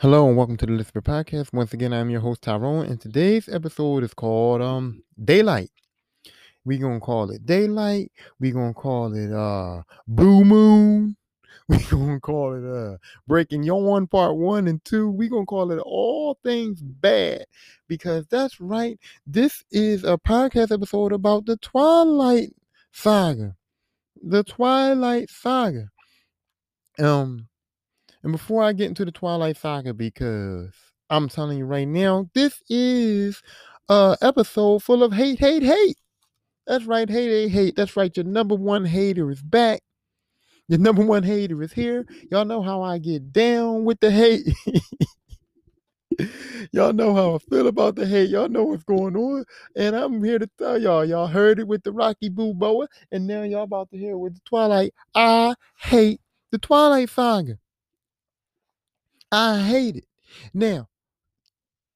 Hello and welcome to the Lucifer Podcast. Once again, I'm your host Tyrone, and today's episode is called um Daylight. We're gonna call it Daylight. we're gonna call it uh Blue Moon. We gonna call it uh Breaking Yawn Part One and Two. we're gonna call it all things bad because that's right. This is a podcast episode about the Twilight Saga. The Twilight Saga. Um and before I get into the Twilight Saga, because I'm telling you right now, this is a episode full of hate, hate, hate. That's right, hate, hate, hate. That's right. Your number one hater is back. Your number one hater is here. Y'all know how I get down with the hate. y'all know how I feel about the hate. Y'all know what's going on. And I'm here to tell y'all. Y'all heard it with the Rocky Boo Boa, and now y'all about to hear it with the Twilight. I hate the Twilight Saga. I hate it. Now,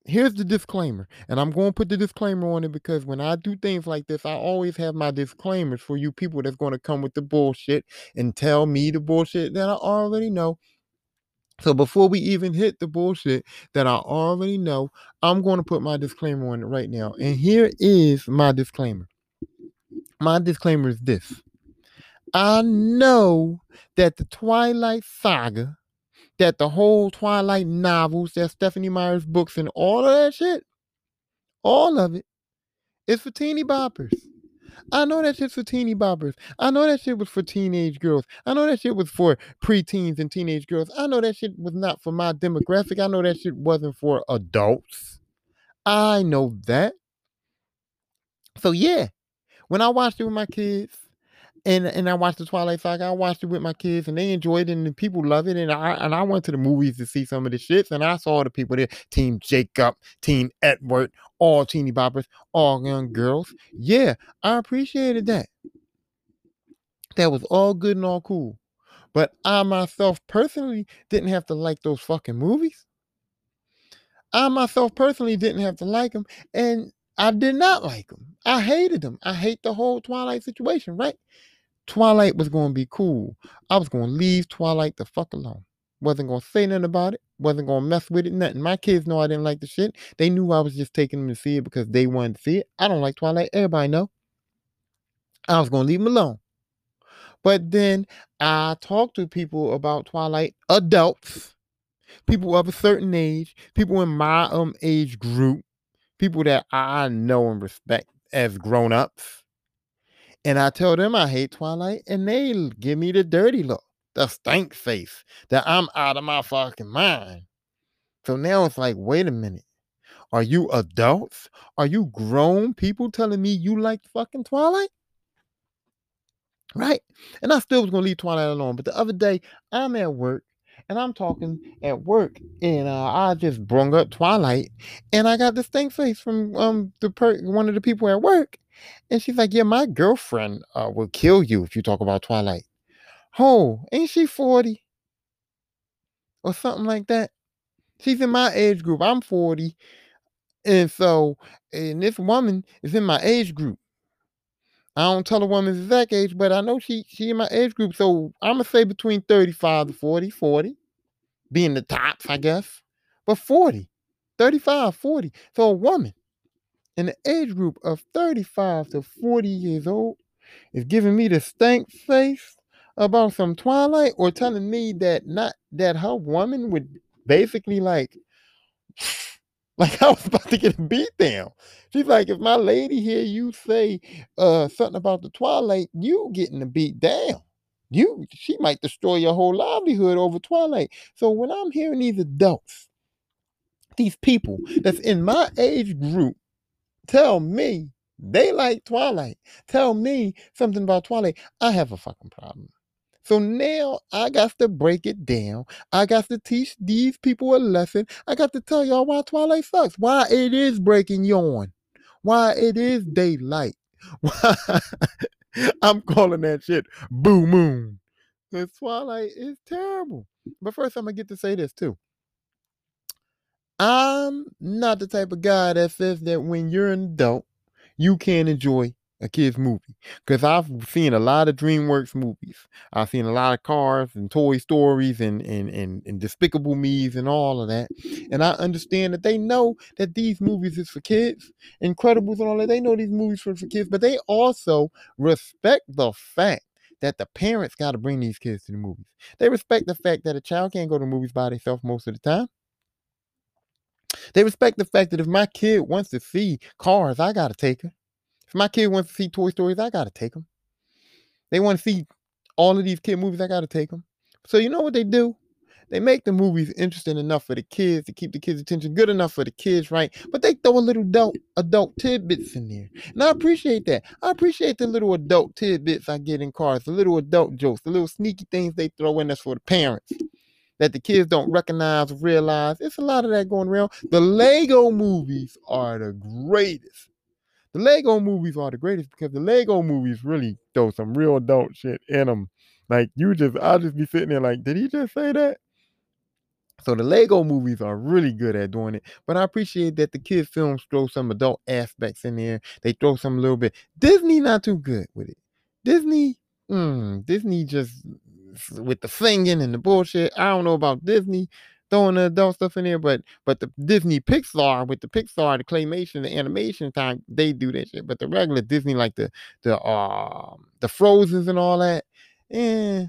here's the disclaimer, and I'm going to put the disclaimer on it because when I do things like this, I always have my disclaimers for you people that's going to come with the bullshit and tell me the bullshit that I already know. So before we even hit the bullshit that I already know, I'm going to put my disclaimer on it right now. And here is my disclaimer. My disclaimer is this. I know that the Twilight Saga that the whole Twilight novels, that Stephenie Meyer's books, and all of that shit, all of it, is for teeny boppers. I know that shit's for teeny boppers. I know that shit was for teenage girls. I know that shit was for preteens and teenage girls. I know that shit was not for my demographic. I know that shit wasn't for adults. I know that. So yeah, when I watched it with my kids, and and I watched the Twilight Saga. I watched it with my kids, and they enjoyed it, and people love it. And I and I went to the movies to see some of the shits, and I saw the people there: Team Jacob, Team Edward, all teeny boppers, all young girls. Yeah, I appreciated that. That was all good and all cool. But I myself personally didn't have to like those fucking movies. I myself personally didn't have to like them, and I did not like them. I hated them. I hate the whole Twilight situation, right? Twilight was going to be cool. I was going to leave Twilight the fuck alone. Wasn't going to say nothing about it. Wasn't going to mess with it, nothing. My kids know I didn't like the shit. They knew I was just taking them to see it because they wanted to see it. I don't like Twilight. Everybody know. I was going to leave them alone. But then I talked to people about Twilight, adults, people of a certain age, people in my um age group, people that I know and respect as grown ups. And I tell them I hate Twilight, and they give me the dirty look, the stink face, that I'm out of my fucking mind. So now it's like, wait a minute. Are you adults? Are you grown people telling me you like fucking Twilight? Right? And I still was gonna leave Twilight alone. But the other day, I'm at work and I'm talking at work, and uh, I just brung up Twilight, and I got this thing face from um the per- one of the people at work, and she's like, "Yeah, my girlfriend uh, will kill you if you talk about Twilight." Oh, ain't she forty or something like that? She's in my age group. I'm forty, and so and this woman is in my age group. I don't tell a woman's exact age, but I know she she in my age group. So I'm gonna say between 35 to 40, 40 being the tops, I guess. But 40, 35, 40. So a woman in the age group of 35 to 40 years old is giving me the stank face about some Twilight or telling me that not that her woman would basically like like I was about to get a beat down. She's like, if my lady hear you say uh something about the Twilight, you getting a beat down. You she might destroy your whole livelihood over Twilight. So when I'm hearing these adults, these people that's in my age group tell me they like Twilight, tell me something about Twilight, I have a fucking problem. So now I got to break it down. I got to teach these people a lesson. I got to tell y'all why Twilight sucks, why it is breaking yawn, why it is daylight, why I'm calling that shit boo moon. Because Twilight is terrible. But first, I'm going to get to say this too. I'm not the type of guy that says that when you're an adult, you can't enjoy a kids movie because I've seen a lot of DreamWorks movies. I've seen a lot of Cars and Toy Stories and and and, and Despicable Me's and all of that, and I understand that they know that these movies is for kids, Incredibles and all that. They know these movies are for kids, but they also respect the fact that the parents got to bring these kids to the movies. They respect the fact that a child can't go to movies by themselves most of the time. They respect the fact that if my kid wants to see cars, I got to take her. If my kid wants to see Toy Stories, I got to take them. They want to see all of these kid movies, I got to take them. So you know what they do? They make the movies interesting enough for the kids to keep the kids' attention good enough for the kids, right? But they throw a little adult adult tidbits in there. And I appreciate that. I appreciate the little adult tidbits I get in cars, the little adult jokes, the little sneaky things they throw in that's for the parents that the kids don't recognize or realize. It's a lot of that going around. The Lego movies are the greatest. The Lego movies are the greatest because the Lego movies really throw some real adult shit in them. Like you just, I'll just be sitting there like, did he just say that? So the Lego movies are really good at doing it, but I appreciate that the kids films throw some adult aspects in there. They throw some little bit. Disney not too good with it. Disney, mm, Disney just with the singing and the bullshit. I don't know about Disney throwing the adult stuff in there, but but the Disney Pixar with the Pixar, the claymation, the animation time, they do that shit. But the regular Disney, like the the um the Frozens and all that, eh,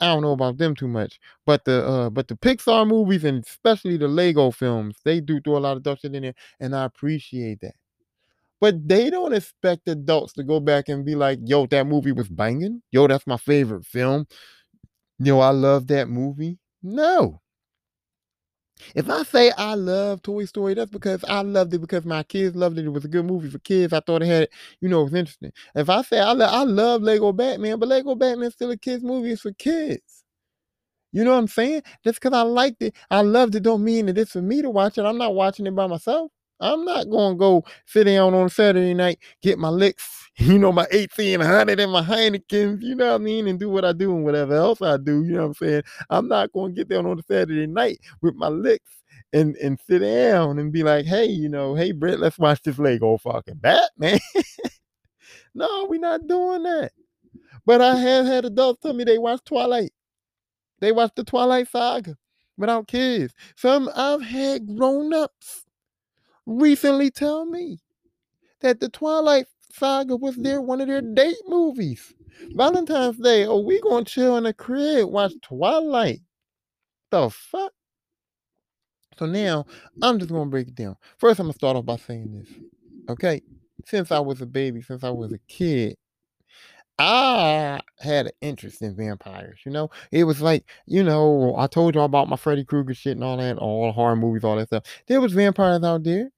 I don't know about them too much. But the uh but the Pixar movies and especially the Lego films, they do throw a lot of adult shit in there, and I appreciate that. But they don't expect adults to go back and be like, yo, that movie was banging. Yo, that's my favorite film. Yo, I love that movie. No. If I say I love Toy Story, that's because I loved it because my kids loved it. It was a good movie for kids. I thought it had, you know, it was interesting. If I say I, lo- I love Lego Batman, but Lego Batman's still a kids movie, it's for kids. You know what I'm saying? Just because I liked it, I loved it, don't mean that it's for me to watch it. I'm not watching it by myself. I'm not to go sit down on Saturday night, get my licks, you know, my 1800 and my Heinekens, you know what I mean, and do what I do and whatever else I do. You know what I'm saying? I'm not to get down on a Saturday night with my licks and and sit down and be like, hey, you know, hey, Brett, let's watch this Lego fucking Batman. no, we're not doing that. But I have had adults tell me they watch Twilight. They watch the Twilight Saga without kids. Some I've had grown ups recently tell me that the Twilight Saga was their one of their date movies. Valentine's Day, oh, we gonna chill in the crib, watch Twilight. The fuck? So now I'm just gonna break it down. First, I'm gonna start off by saying this. Okay, since I was a baby, since I was a kid, I had an interest in vampires. You know, it was like, you know, I told y'all about my Freddy Krueger shit and all that, all horror movies, all that stuff. There was vampires out there.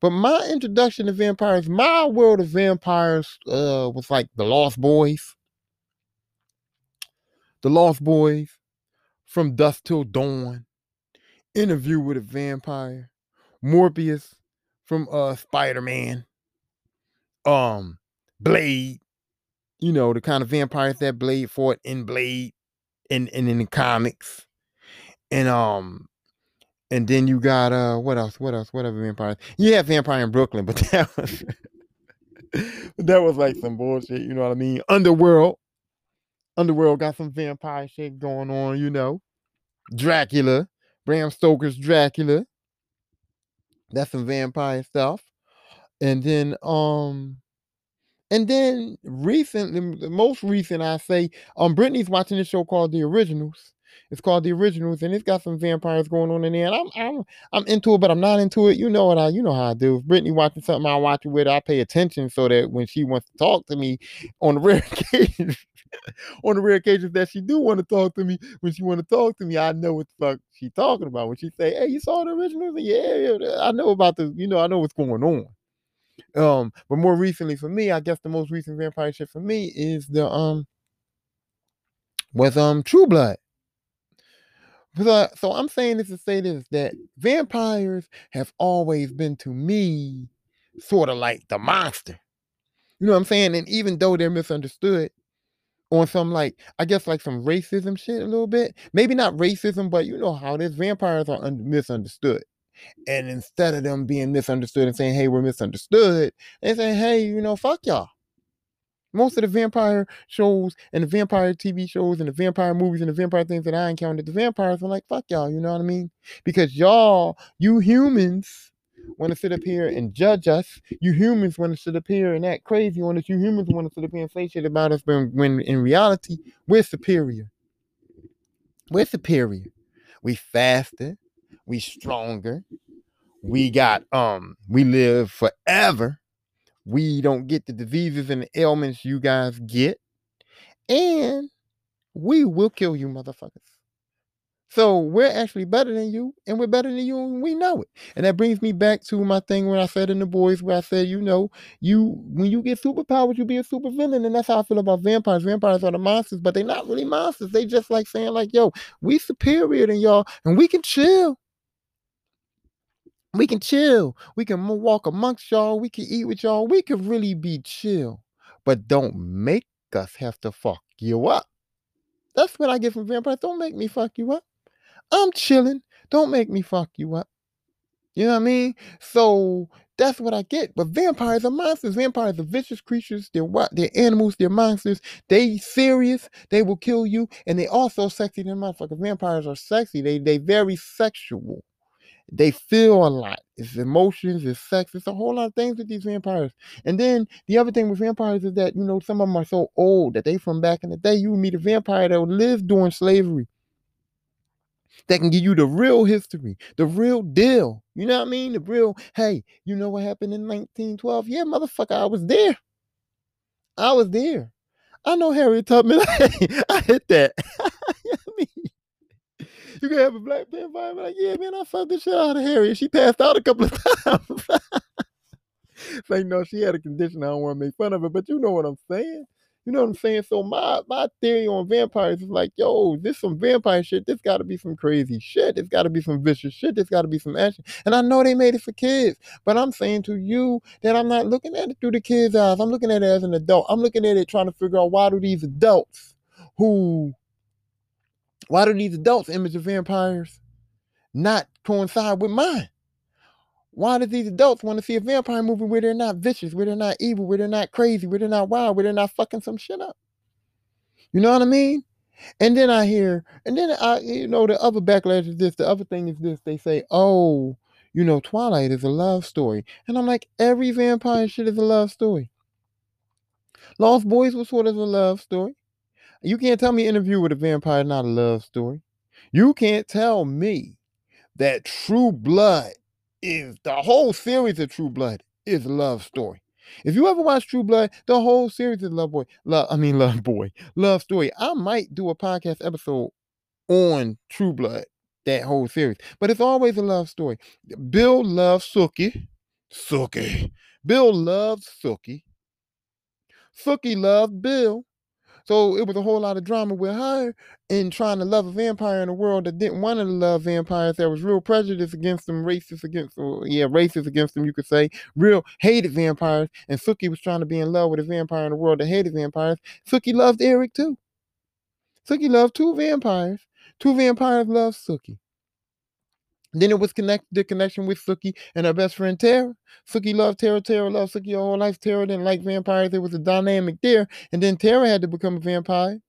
But my introduction to vampires, my world of vampires, uh, was like the Lost Boys. The Lost Boys, From Dusk Till Dawn, Interview with a Vampire, Morbius from uh Spider-Man, um, Blade, you know, the kind of vampires that Blade fought in Blade and, and in the comics. And um and then you got uh what else? What else? What other vampires? You have Vampire in Brooklyn, but that was that was like some bullshit, you know what I mean? Underworld. Underworld got some vampire shit going on, you know. Dracula, Bram Stoker's Dracula. That's some vampire stuff. And then um and then recently, the most recent I say, um Brittany's watching this show called The Originals. It's called The Originals, and it's got some vampires going on in there. And I'm I'm I'm into it, but I'm not into it. You know what I you know how I do. If Brittany watching something I watch it with, I pay attention so that when she wants to talk to me on the rare occasions, on the rare occasions that she do want to talk to me, when she want to talk to me, I know what the fuck she talking about. When she say, "Hey, you saw the originals?" Yeah, yeah, I know about the, you know, I know what's going on. Um, but more recently for me, I guess the most recent vampire shit for me is the um was um True Blood. So, I'm saying this to say this that vampires have always been to me sort of like the monster. You know what I'm saying? And even though they're misunderstood on some like I guess like some racism shit a little bit, maybe not racism, but you know how this vampires are un- misunderstood. And instead of them being misunderstood and saying, "Hey, we're misunderstood," they say, "Hey, you know, fuck y'all." Most of the vampire shows and the vampire TV shows and the vampire movies and the vampire things that I encountered, the vampires were like, fuck y'all, you know what I mean? Because y'all, you humans, want to sit up here and judge us. You humans want to sit up here and act crazy on us. You humans want to sit up here and say shit about us, but when in reality, we're superior. We're superior. We faster. We stronger. We got um. We live forever. We don't get the diseases and the ailments you guys get, and we will kill you, motherfuckers. So we're actually better than you, and we're better than you, and we know it. And that brings me back to my thing when I said in the boys, where I said, you know, you when you get superpowers, you be a super villain, and that's how I feel about vampires. Vampires are the monsters, but they're not really monsters. They just like saying, like, yo, we superior than y'all, and we can chill. We can chill. We can walk amongst y'all. We can eat with y'all. We can really be chill. But don't make us have to fuck you up. That's what I get from vampires. Don't make me fuck you up. I'm chilling. Don't make me fuck you up. You know what I mean? So that's what I get. But vampires are monsters. Vampires are vicious creatures. They're what? They're animals. They're monsters. They serious. They will kill you. And they also sexy than motherfuckers. Vampires are sexy. They they very sexual. They feel a lot. It's emotions, it's sex, it's a whole lot of things with these vampires. And then the other thing with vampires is that, you know, some of them are so old that they from back in the day. You meet a vampire that lived during slavery that can give you the real history, the real deal. You know what I mean? The real, hey, you know what happened in 1912? Yeah, motherfucker, I was there. I was there. I know Harriet Tubman. I hit that. you, can have a black vampire, like, yeah, man, I fucked the shit out of Harriet. She passed out a couple of times. like, no, she had a condition. I don't want to make fun of her, but you know what I'm saying. You know what I'm saying? So my my theory on vampires is like, yo, this some vampire shit. This got to be some crazy shit. This got to be some vicious shit. This got to be some action. And I know they made it for kids, but I'm saying to you that I'm not looking at it through the kids' eyes. I'm looking at it as an adult. I'm looking at it trying to figure out why do these adults who, why do these adults image of vampires not coincide with mine? Why do these adults want to see a vampire movie where they're not vicious, where they're not evil, where they're not crazy, where they're not wild, where they're not fucking some shit up? You know what I mean? And then I hear, and then I, you know, the other backlash is this. The other thing is this. They say, oh, you know, Twilight is a love story. And I'm like, every vampire shit is a love story. Lost Boys was sort of a love story. You can't tell me interview with a vampire not a love story. You can't tell me that True Blood is the whole series of True Blood is a love story. If you ever watch True Blood, the whole series is love boy. Love, I mean love boy, love story. I might do a podcast episode on True Blood, that whole series, but it's always a love story. Bill loves Sookie, Sookie. Bill loves Sookie. Sookie loves Bill. So it was a whole lot of drama with her in trying to love a vampire in a world that didn't want to love vampires. There was real prejudice against them, racist against them, yeah, racist against them, you could say. Real hated vampires. And Sookie was trying to be in love with a vampire in a world that hated vampires. Sookie loved Eric too. Sookie loved two vampires. Two vampires loved Then it was connected the connection with Sookie and her best friend Tara. Sookie loved Tara. Tara loved Sookie her whole life. Tara didn't like vampires. There was a dynamic there. And then Tara had to become a vampire.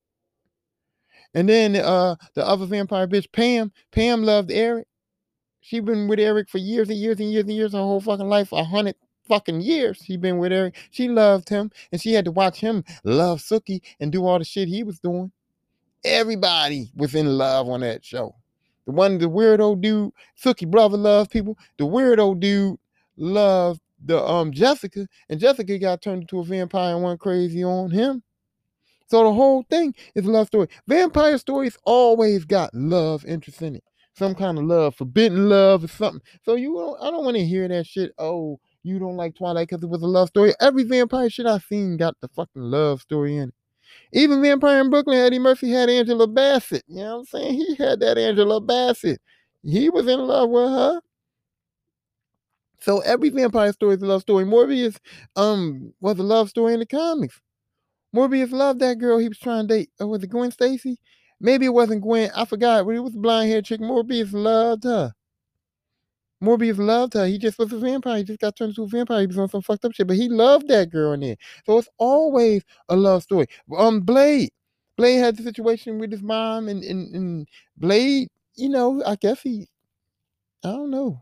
And then uh, the other vampire bitch, Pam, Pam loved Eric. She been with Eric for years and years and years and years, her whole fucking life, a hundred fucking years. She been with Eric. She loved him, and she had to watch him love Sookie and do all the shit he was doing. Everybody was in love on that show. The one, the weirdo dude, Sookie brother loves people. The weirdo dude loved the um Jessica, and Jessica got turned into a vampire and went crazy on him. So the whole thing is a love story. Vampire stories always got love interest in it. Some kind of love, forbidden love or something. So you don't I don't want to hear that shit. Oh, you don't like Twilight because it was a love story. Every vampire shit I've seen got the fucking love story in it. Even Vampire in Brooklyn, Eddie Murphy had Angela Bassett. You know what I'm saying? He had that Angela Bassett. He was in love with her. So every vampire story is a love story. Morbius um was a love story in the comics. Morbius loved that girl he was trying to date. Uh, was it Gwen Stacy? Maybe it wasn't Gwen. I forgot. But it was blind haired chick. Morbius loved her. Morbius loved her. He just was a vampire. He just got turned into a vampire. He was on some fucked up shit, but he loved that girl in there. So it's always a love story. Um, Blade. Blade had the situation with his mom, and, and, and Blade, you know, I guess he, I don't know.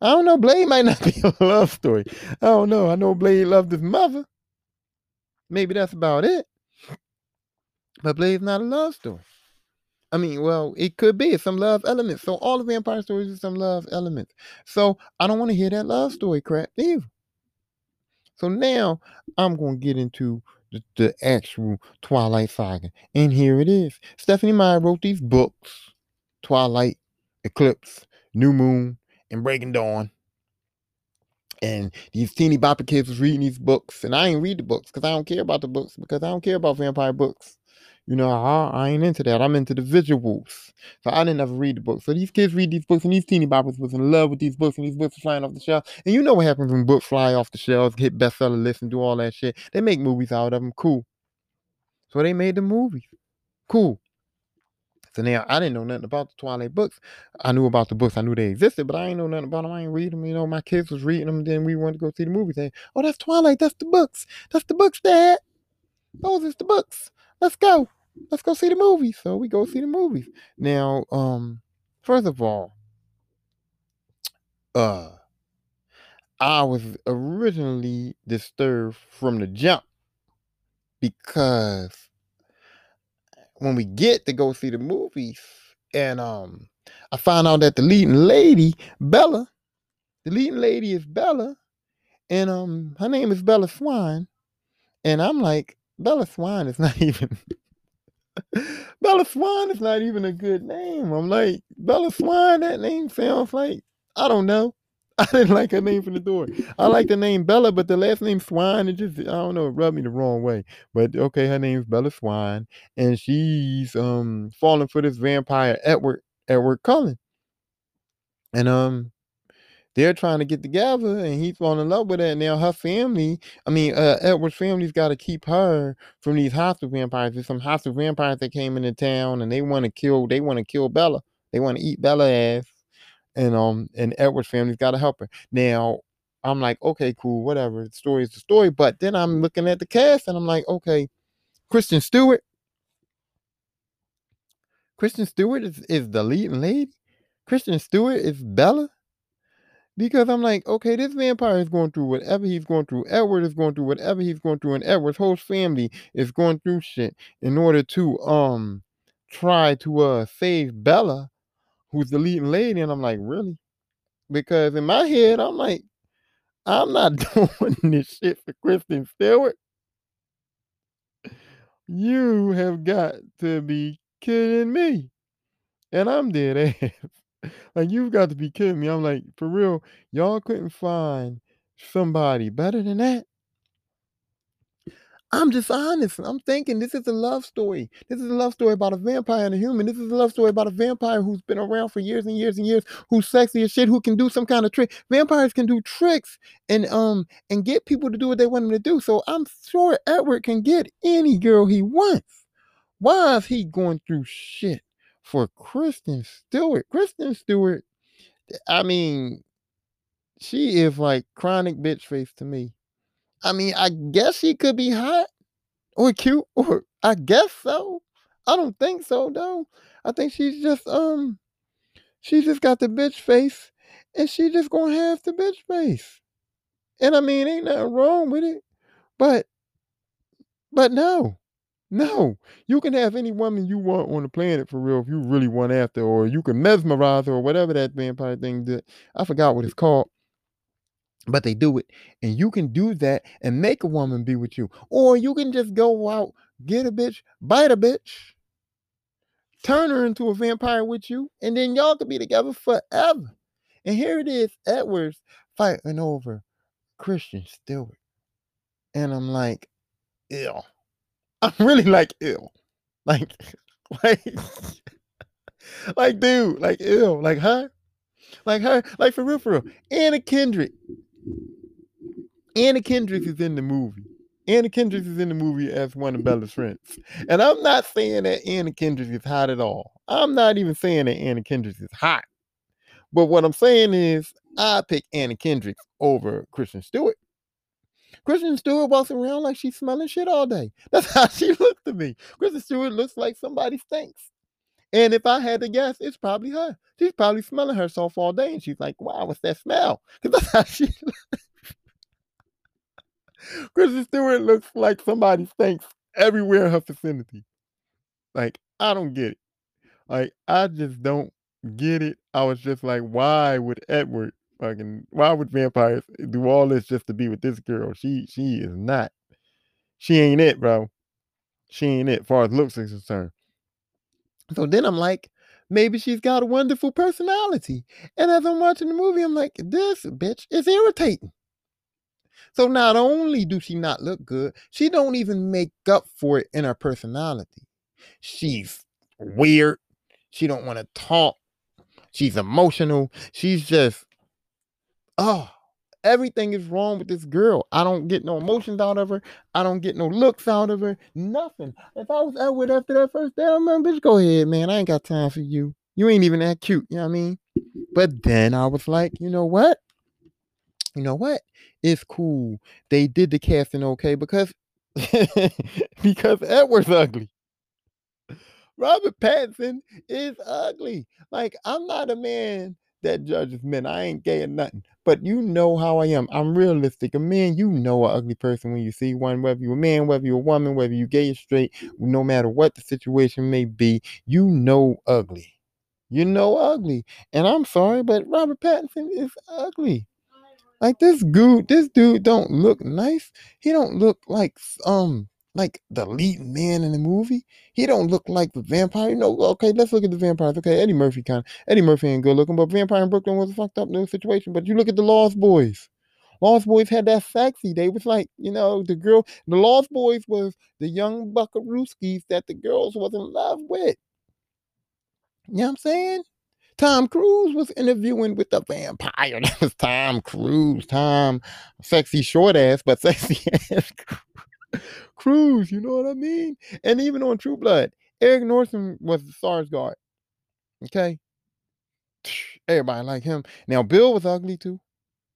I don't know. Blade might not be a love story. I don't know. I know Blade loved his mother. Maybe that's about it. But Blade's not a love story. I mean, well, it could be some love elements. So all the vampire stories are some love elements. So I don't want to hear that love story crap either. So now I'm going to get into the, the actual Twilight Saga. And here it is. Stephenie Meyer wrote these books Twilight, Eclipse, New Moon, and Breaking Dawn. And these teeny bopper kids was reading these books, and I ain't read the books because I don't care about the books because I don't care about vampire books. You know, I, I ain't into that. I'm into the visuals. So I didn't ever read the books. So these kids read these books, and these teeny boppers was in love with these books, and these books flying off the shelf. And you know what happens when books fly off the shelves, hit bestseller lists, and do all that shit. They make movies out of them. Cool. So they made the movies. Cool. So now I didn't know nothing about the Twilight books. I knew about the books. I knew they existed, but I ain't know nothing about them. I ain't read them. You know, my kids was reading them. Then we went to go see the movie. Saying, "Oh, that's Twilight. That's the books. That's the books, Dad. Those is the books. Let's go. Let's go see the movie." So we go see the movies. Now, um, first of all, uh, I was originally disturbed from the jump because when we get to go see the movies, and um, I find out that the leading lady, Bella, the leading lady is Bella, and um, her name is Bella Swan, and I'm like, Bella Swan is not even. Bella Swan is not even a good name. I'm like, Bella Swan, that name sounds like, I don't know. I didn't like her name from the door. I like the name Bella, but the last name Swan, it just I don't know, it rubbed me the wrong way. But okay, her name's Bella Swan, and she's um falling for this vampire Edward Edward Cullen. And um they're trying to get together and he's falling in love with her. And now her family, I mean, uh, Edward's family's got to keep her from these hostile vampires. There's some hostile vampires that came into town and they want to kill, they want to kill Bella. They want to eat Bella ass and um and Edward's family's got to help her. Now I'm like, okay, cool, whatever. The story is the story. But then I'm looking at the cast and I'm like, okay, Kristen Stewart. Kristen Stewart is, is the leading lady. Kristen Stewart is Bella. Because I'm like, okay, this vampire is going through whatever he's going through. Edward is going through whatever he's going through, and Edward's whole family is going through shit in order to um try to uh save Bella who's the leading lady, and I'm like, really? Because in my head, I'm like, I'm not doing this shit for Kristen Stewart. You have got to be kidding me. And I'm dead ass. Like, you've got to be kidding me. I'm like, for real, y'all couldn't find somebody better than that. I'm just honest. I'm thinking this is a love story. This is a love story about a vampire and a human. This is a love story about a vampire who's been around for years and years and years, who's sexy as shit, who can do some kind of trick. Vampires can do tricks and um and get people to do what they want them to do. So I'm sure Edward can get any girl he wants. Why is he going through shit for Kristen Stewart? Kristen Stewart, I mean, she is like chronic bitch face to me. I mean, I guess she could be hot or cute, or I guess so. I don't think so though. I think she's just um she just got the bitch face and she just gonna have the bitch face. And I mean ain't nothing wrong with it. But but no. No. You can have any woman you want on the planet for real if you really want after, or you can mesmerize her or whatever that vampire thing did. I forgot what it's called but they do it and you can do that and make a woman be with you or you can just go out get a bitch bite a bitch turn her into a vampire with you and then y'all could be together forever and here it is edwards fighting over kristen stewart and i'm like ill i'm really like ill like like like dude like ill like her like her like for real for real anna kendrick Anna Kendrick is in the movie. Anna Kendrick is in the movie as one of Bella's friends. And I'm not saying that Anna Kendrick is hot at all. I'm not even saying that Anna Kendrick is hot. But what I'm saying is, I pick Anna Kendrick over Kristen Stewart. Kristen Stewart walks around like she's smelling shit all day. That's how she looks to me. Kristen Stewart looks like somebody stinks. And if I had to guess, it's probably her. She's probably smelling herself all day, and she's like, "Wow, what's that smell?" Because that's how she. Kristen Stewart looks like somebody stinks everywhere in her vicinity. Like I don't get it. Like I just don't get it. I was just like, why would Edward fucking? Why would vampires do all this just to be with this girl? She she is not. She ain't it, bro. She ain't it, far as looks is concerned. So then I'm like, maybe she's got a wonderful personality. And as I'm watching the movie, I'm like, this bitch is irritating. So not only do she not look good, she don't even make up for it in her personality. She's weird. She don't want to talk. She's emotional. She's just, oh, everything is wrong with this girl. I don't get no emotions out of her. I don't get no looks out of her. Nothing. If I was Edward after that first day, I'm like, bitch, go ahead, man. I ain't got time for you. You ain't even that cute. You know what I mean? But then I was like, you know what? You know what? It's cool. They did the casting okay because because Edward's ugly. Robert Pattinson is ugly. Like, I'm not a man that judges men. I ain't gay or nothing. But you know how I am. I'm realistic. A man, you know an ugly person when you see one, whether you're a man, whether you're a woman, whether you're gay or straight, no matter what the situation may be, you know ugly. You know ugly. And I'm sorry, but Robert Pattinson is ugly. Like this dude, this dude don't look nice. He don't look like um like the lead man in the movie. He don't look like the vampire. You know, okay, let's look at the vampires. Okay, Eddie Murphy kind of Eddie Murphy ain't good looking, but Vampire in Brooklyn was a fucked up new situation. But you look at the Lost Boys. Lost Boys had that sexy. They was like, you know, the girl, the Lost Boys was the young buckarooskies that the girls was in love with. You know what I'm saying? Tom Cruise was interviewing with the vampire. That was Tom Cruise. Tom, sexy short ass, but sexy ass Cruise. You know what I mean? And even on True Blood, Eric Northman was the Skarsgård. Okay, everybody like him. Now Bill was ugly too.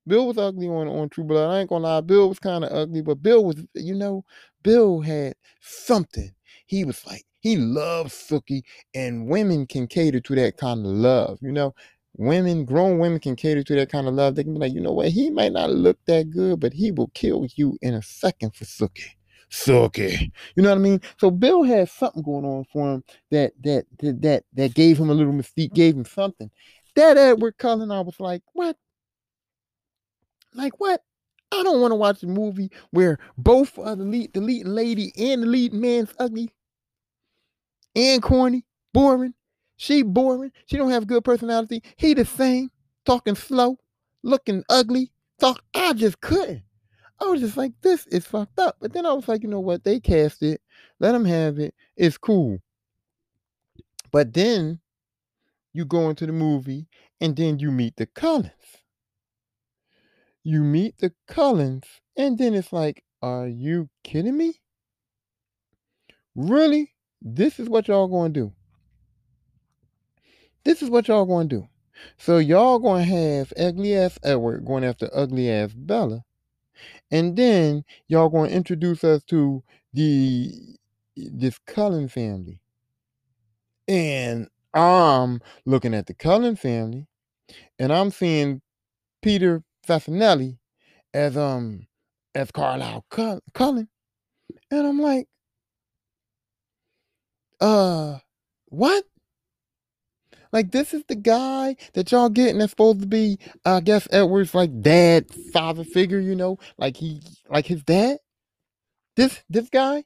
Bill was ugly on, on True Blood. I ain't gonna lie, Bill was kind of ugly, but Bill was, you know, Bill had something. He was like, he loves Sookie, and women can cater to that kind of love, you know. Women, grown women can cater to that kind of love. They can be like, you know what, he might not look that good, but he will kill you in a second for Sookie. Sookie. You know what I mean? So Bill had something going on for him that that that that, that gave him a little mystique, gave him something. That Edward Cullen, I was like, what? Like what? I don't want to watch a movie where both the lead, the lead lady and the leading man's ugly and corny, boring. She boring. She don't have good personality. He the same, talking slow, looking ugly. Talk. I just couldn't. I was just like, this is fucked up. But then I was like, you know what? They cast it. Let them have it. It's cool. But then you go into the movie and then you meet the Cullens. You meet the Cullens, and then it's like, are you kidding me? Really? This is what y'all gonna do. This is what y'all gonna do. So y'all gonna have ugly ass Edward going after ugly ass Bella. And then y'all gonna introduce us to the this Cullen family. And I'm looking at the Cullen family, and I'm seeing Peter Facinelli as um as Carlisle Cullen. And I'm like, uh, what? Like this is the guy that y'all getting that's supposed to be, I guess Edward's like dad, father figure, you know, like he, like his dad. This this guy,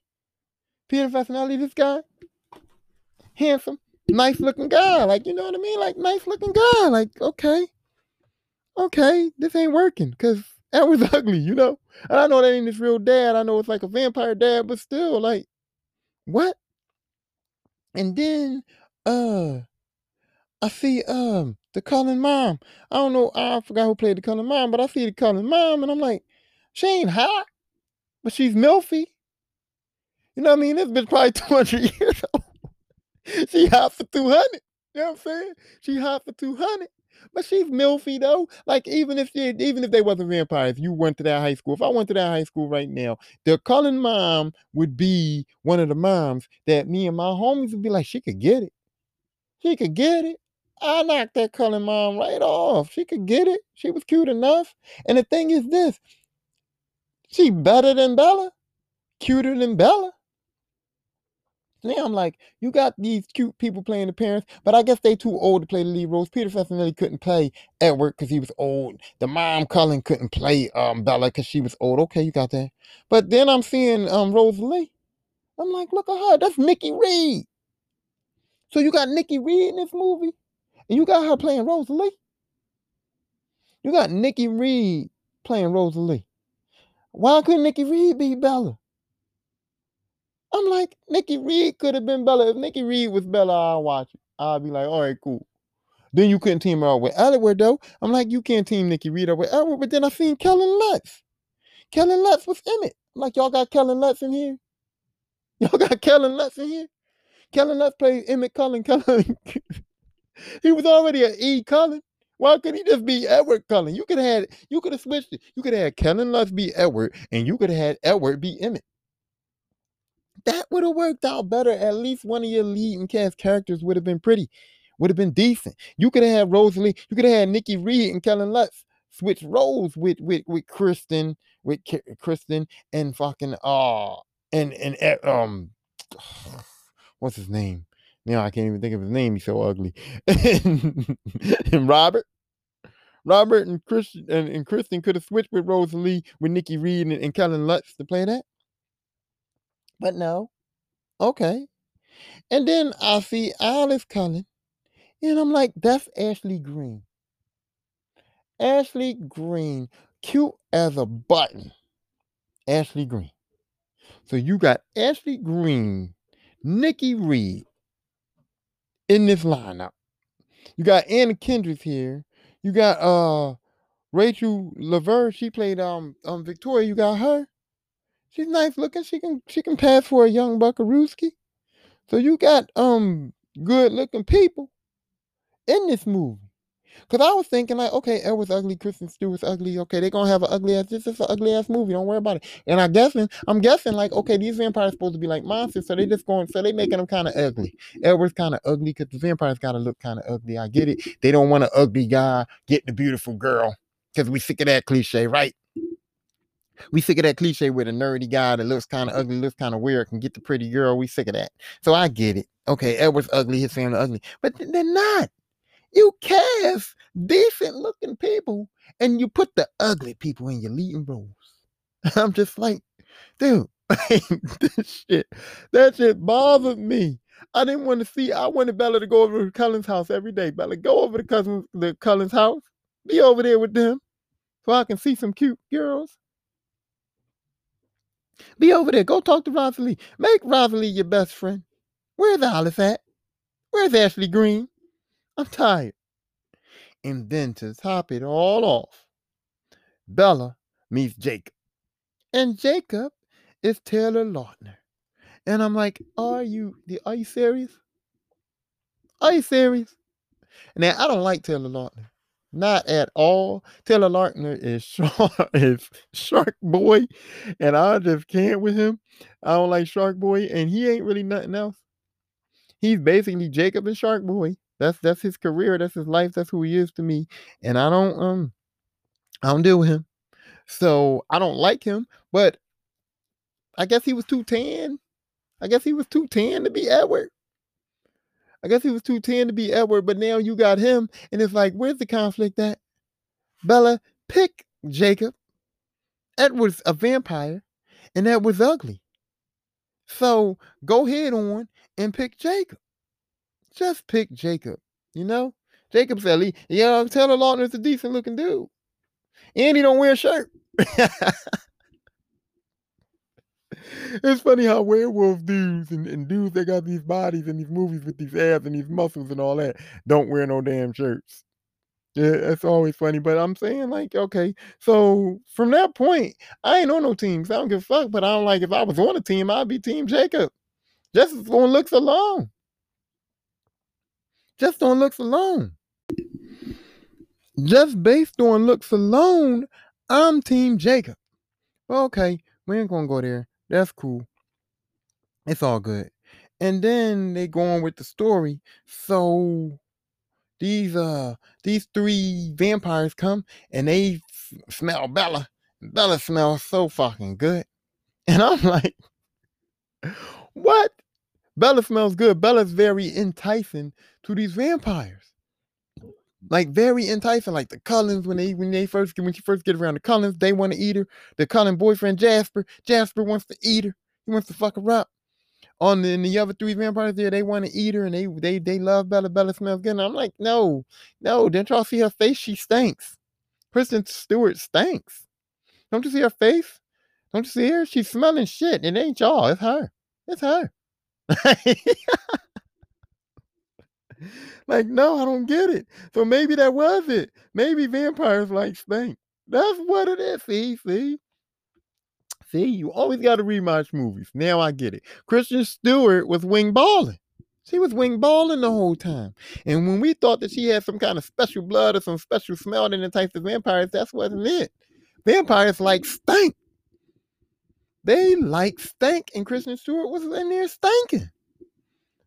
Peter Facinelli, this guy, handsome, nice looking guy, like you know what I mean, like nice looking guy, like okay, okay, this ain't working because Edward's ugly, you know. And I know that ain't his real dad. I know it's like a vampire dad, but still, like, what? And then, uh, I see um the Cullen mom. I don't know. I forgot who played the Cullen mom, but I see the Cullen mom, and I'm like, she ain't hot, but she's milfy. You know what I mean? This bitch probably 200 years old. she hot for 200. You know what I'm saying? She hot for 200. But she's milfy though. Like even if she, even if they wasn't vampires, you went to that high school. If I went to that high school right now, the Cullen mom would be one of the moms that me and my homies would be like, she could get it. She could get it. I knocked that Cullen mom right off. She could get it. She was cute enough. And the thing is this, she better than Bella, cuter than Bella. Now I'm like, you got these cute people playing the parents, but I guess they too old to play the lead roles. Peter Facinelli couldn't play Edward because he was old. The mom Cullen couldn't play um, Bella because she was old. Okay, you got that. But then I'm seeing um, Rosalie. I'm like, look at her. That's Nikki Reed. So you got Nikki Reed in this movie, and you got her playing Rosalie. You got Nikki Reed playing Rosalie. Why couldn't Nikki Reed be Bella? I'm like, Nikki Reed could have been Bella. If Nikki Reed was Bella, I'll watch it. I'll be like, all right, cool. Then you couldn't team her up with Edward, though. I'm like, you can't team Nikki Reed up with Edward, but then I seen Kellen Lutz. Kellen Lutz was in it. I'm like, y'all got Kellen Lutz in here? Y'all got Kellen Lutz in here? Kellen Lutz played Emmett Cullen. Cullen. he was already an E. Cullen. Why couldn't he just be Edward Cullen? You could have had, you could have switched it. You could have had Kellen Lutz be Edward, and you could have had Edward be Emmett that would have worked out better. At least one of your leading cast characters would have been pretty, would have been decent. You could have had Rosalie, you could have had Nikki Reed and Kellen Lutz switch roles with with with Kristen, with Kristen and fucking uh and and eh, um what's his name? Now I can't even think of his name. He's so ugly. and, Robert. Robert and Christian and, and Kristen could have switched with Rosalie with Nikki Reed and, and Kellen Lutz to play that. But no. Okay. And then I see Alice Cullen. And I'm like, that's Ashley Greene. Ashley Greene. Cute as a button. Ashley Greene. So you got Ashley Greene, Nikki Reed in this lineup. You got Anna Kendrick here. You got uh Rachelle Lefevre. She played um um Victoria. You got her. She's nice looking. She can she can pass for a young Buckarooski. So you got um good looking people in this movie. Cause I was thinking like, okay, Edward's ugly, Kristen Stewart's ugly. Okay, they're gonna have an ugly ass. This is an ugly ass movie. Don't worry about it. And I'm guessing, I'm guessing like, okay, these vampires supposed to be like monsters, so they just going, so they making them kind of ugly. Edward's kind of ugly because the vampires gotta look kind of ugly. I get it. They don't want an ugly guy getting a beautiful girl because we sick of that cliche, right? We sick of that cliche with a nerdy guy that looks kind of ugly, looks kind of weird, can get the pretty girl. We sick of that. So I get it. Okay, Edward's ugly, his family ugly, but they're not. You cast decent looking people and you put the ugly people in your leading roles. I'm just like, dude, this shit, that shit bothered me. I didn't want to see. I wanted Bella to go over to Cullen's house every day. Bella, go over to cousin the Cullen's house. Be over there with them, so I can see some cute girls. Be over there. Go talk to Rosalie. Make Rosalie your best friend. Where's Alice at? Where's Ashley Greene? I'm tired. And then to top it all off, Bella meets Jacob. And Jacob is Taylor Lautner. And I'm like, are you the are you serious? Are you serious? Now I don't like Taylor Lautner. Not at all. Taylor Lautner is shark, is Shark Boy, and I just can't with him. I don't like Shark Boy, and he ain't really nothing else. He's basically Jacob and Shark Boy. That's that's his career. That's his life. That's who he is to me. And I don't um I don't deal with him. So I don't like him. But I guess he was too tan. I guess he was too tan to be Edward. I guess he was too tan to be Edward, but now you got him, and it's like, where's the conflict at? Bella, pick Jacob. Edward's a vampire, and Edward's ugly. So go ahead on and pick Jacob. Just pick Jacob, you know? Jacob's at least, yeah, Taylor Lautner's a decent looking dude. And he don't wear a shirt. it's funny how werewolf dudes and, and dudes that got these bodies and these movies with these abs and these muscles and all that don't wear no damn shirts. Yeah, that's always funny. But I'm saying, like, okay, so from that point, I ain't on no teams. I don't give a fuck. But I don't like if I was on a team, I'd be Team Jacob. Just on looks alone. Just on looks alone. just based on looks alone, I'm Team Jacob. Okay, we ain't gonna go there. That's cool. It's all good. And then they go on with the story. So these uh these three vampires come and they s- smell Bella. Bella smells so fucking good. And I'm like, what? Bella smells good. Bella's very enticing to these vampires. Like very enticing. Like the Cullens when they when they first when she first get around the Cullens, they want to eat her. The Cullen boyfriend Jasper, Jasper wants to eat her. He wants to fuck her up. On the, and the other three vampires there, they want to eat her and they they they love Bella. Bella smells good. And I'm like, no, no, didn't y'all see her face? She stinks. Kristen Stewart stinks. Don't you see her face? Don't you see her? She's smelling shit. It ain't y'all. It's her. It's her. like, no, I don't get it. So maybe that was it. Maybe vampires like stink. That's what it is. See, see. See, you always got to rematch movies. Now I get it. Kristen Stewart was wing balling. She was wing balling the whole time. And when we thought that she had some kind of special blood or some special smell that enticed the vampires, that's wasn't it. Vampires like stink. They like stink, and Kristen Stewart was in there stinking.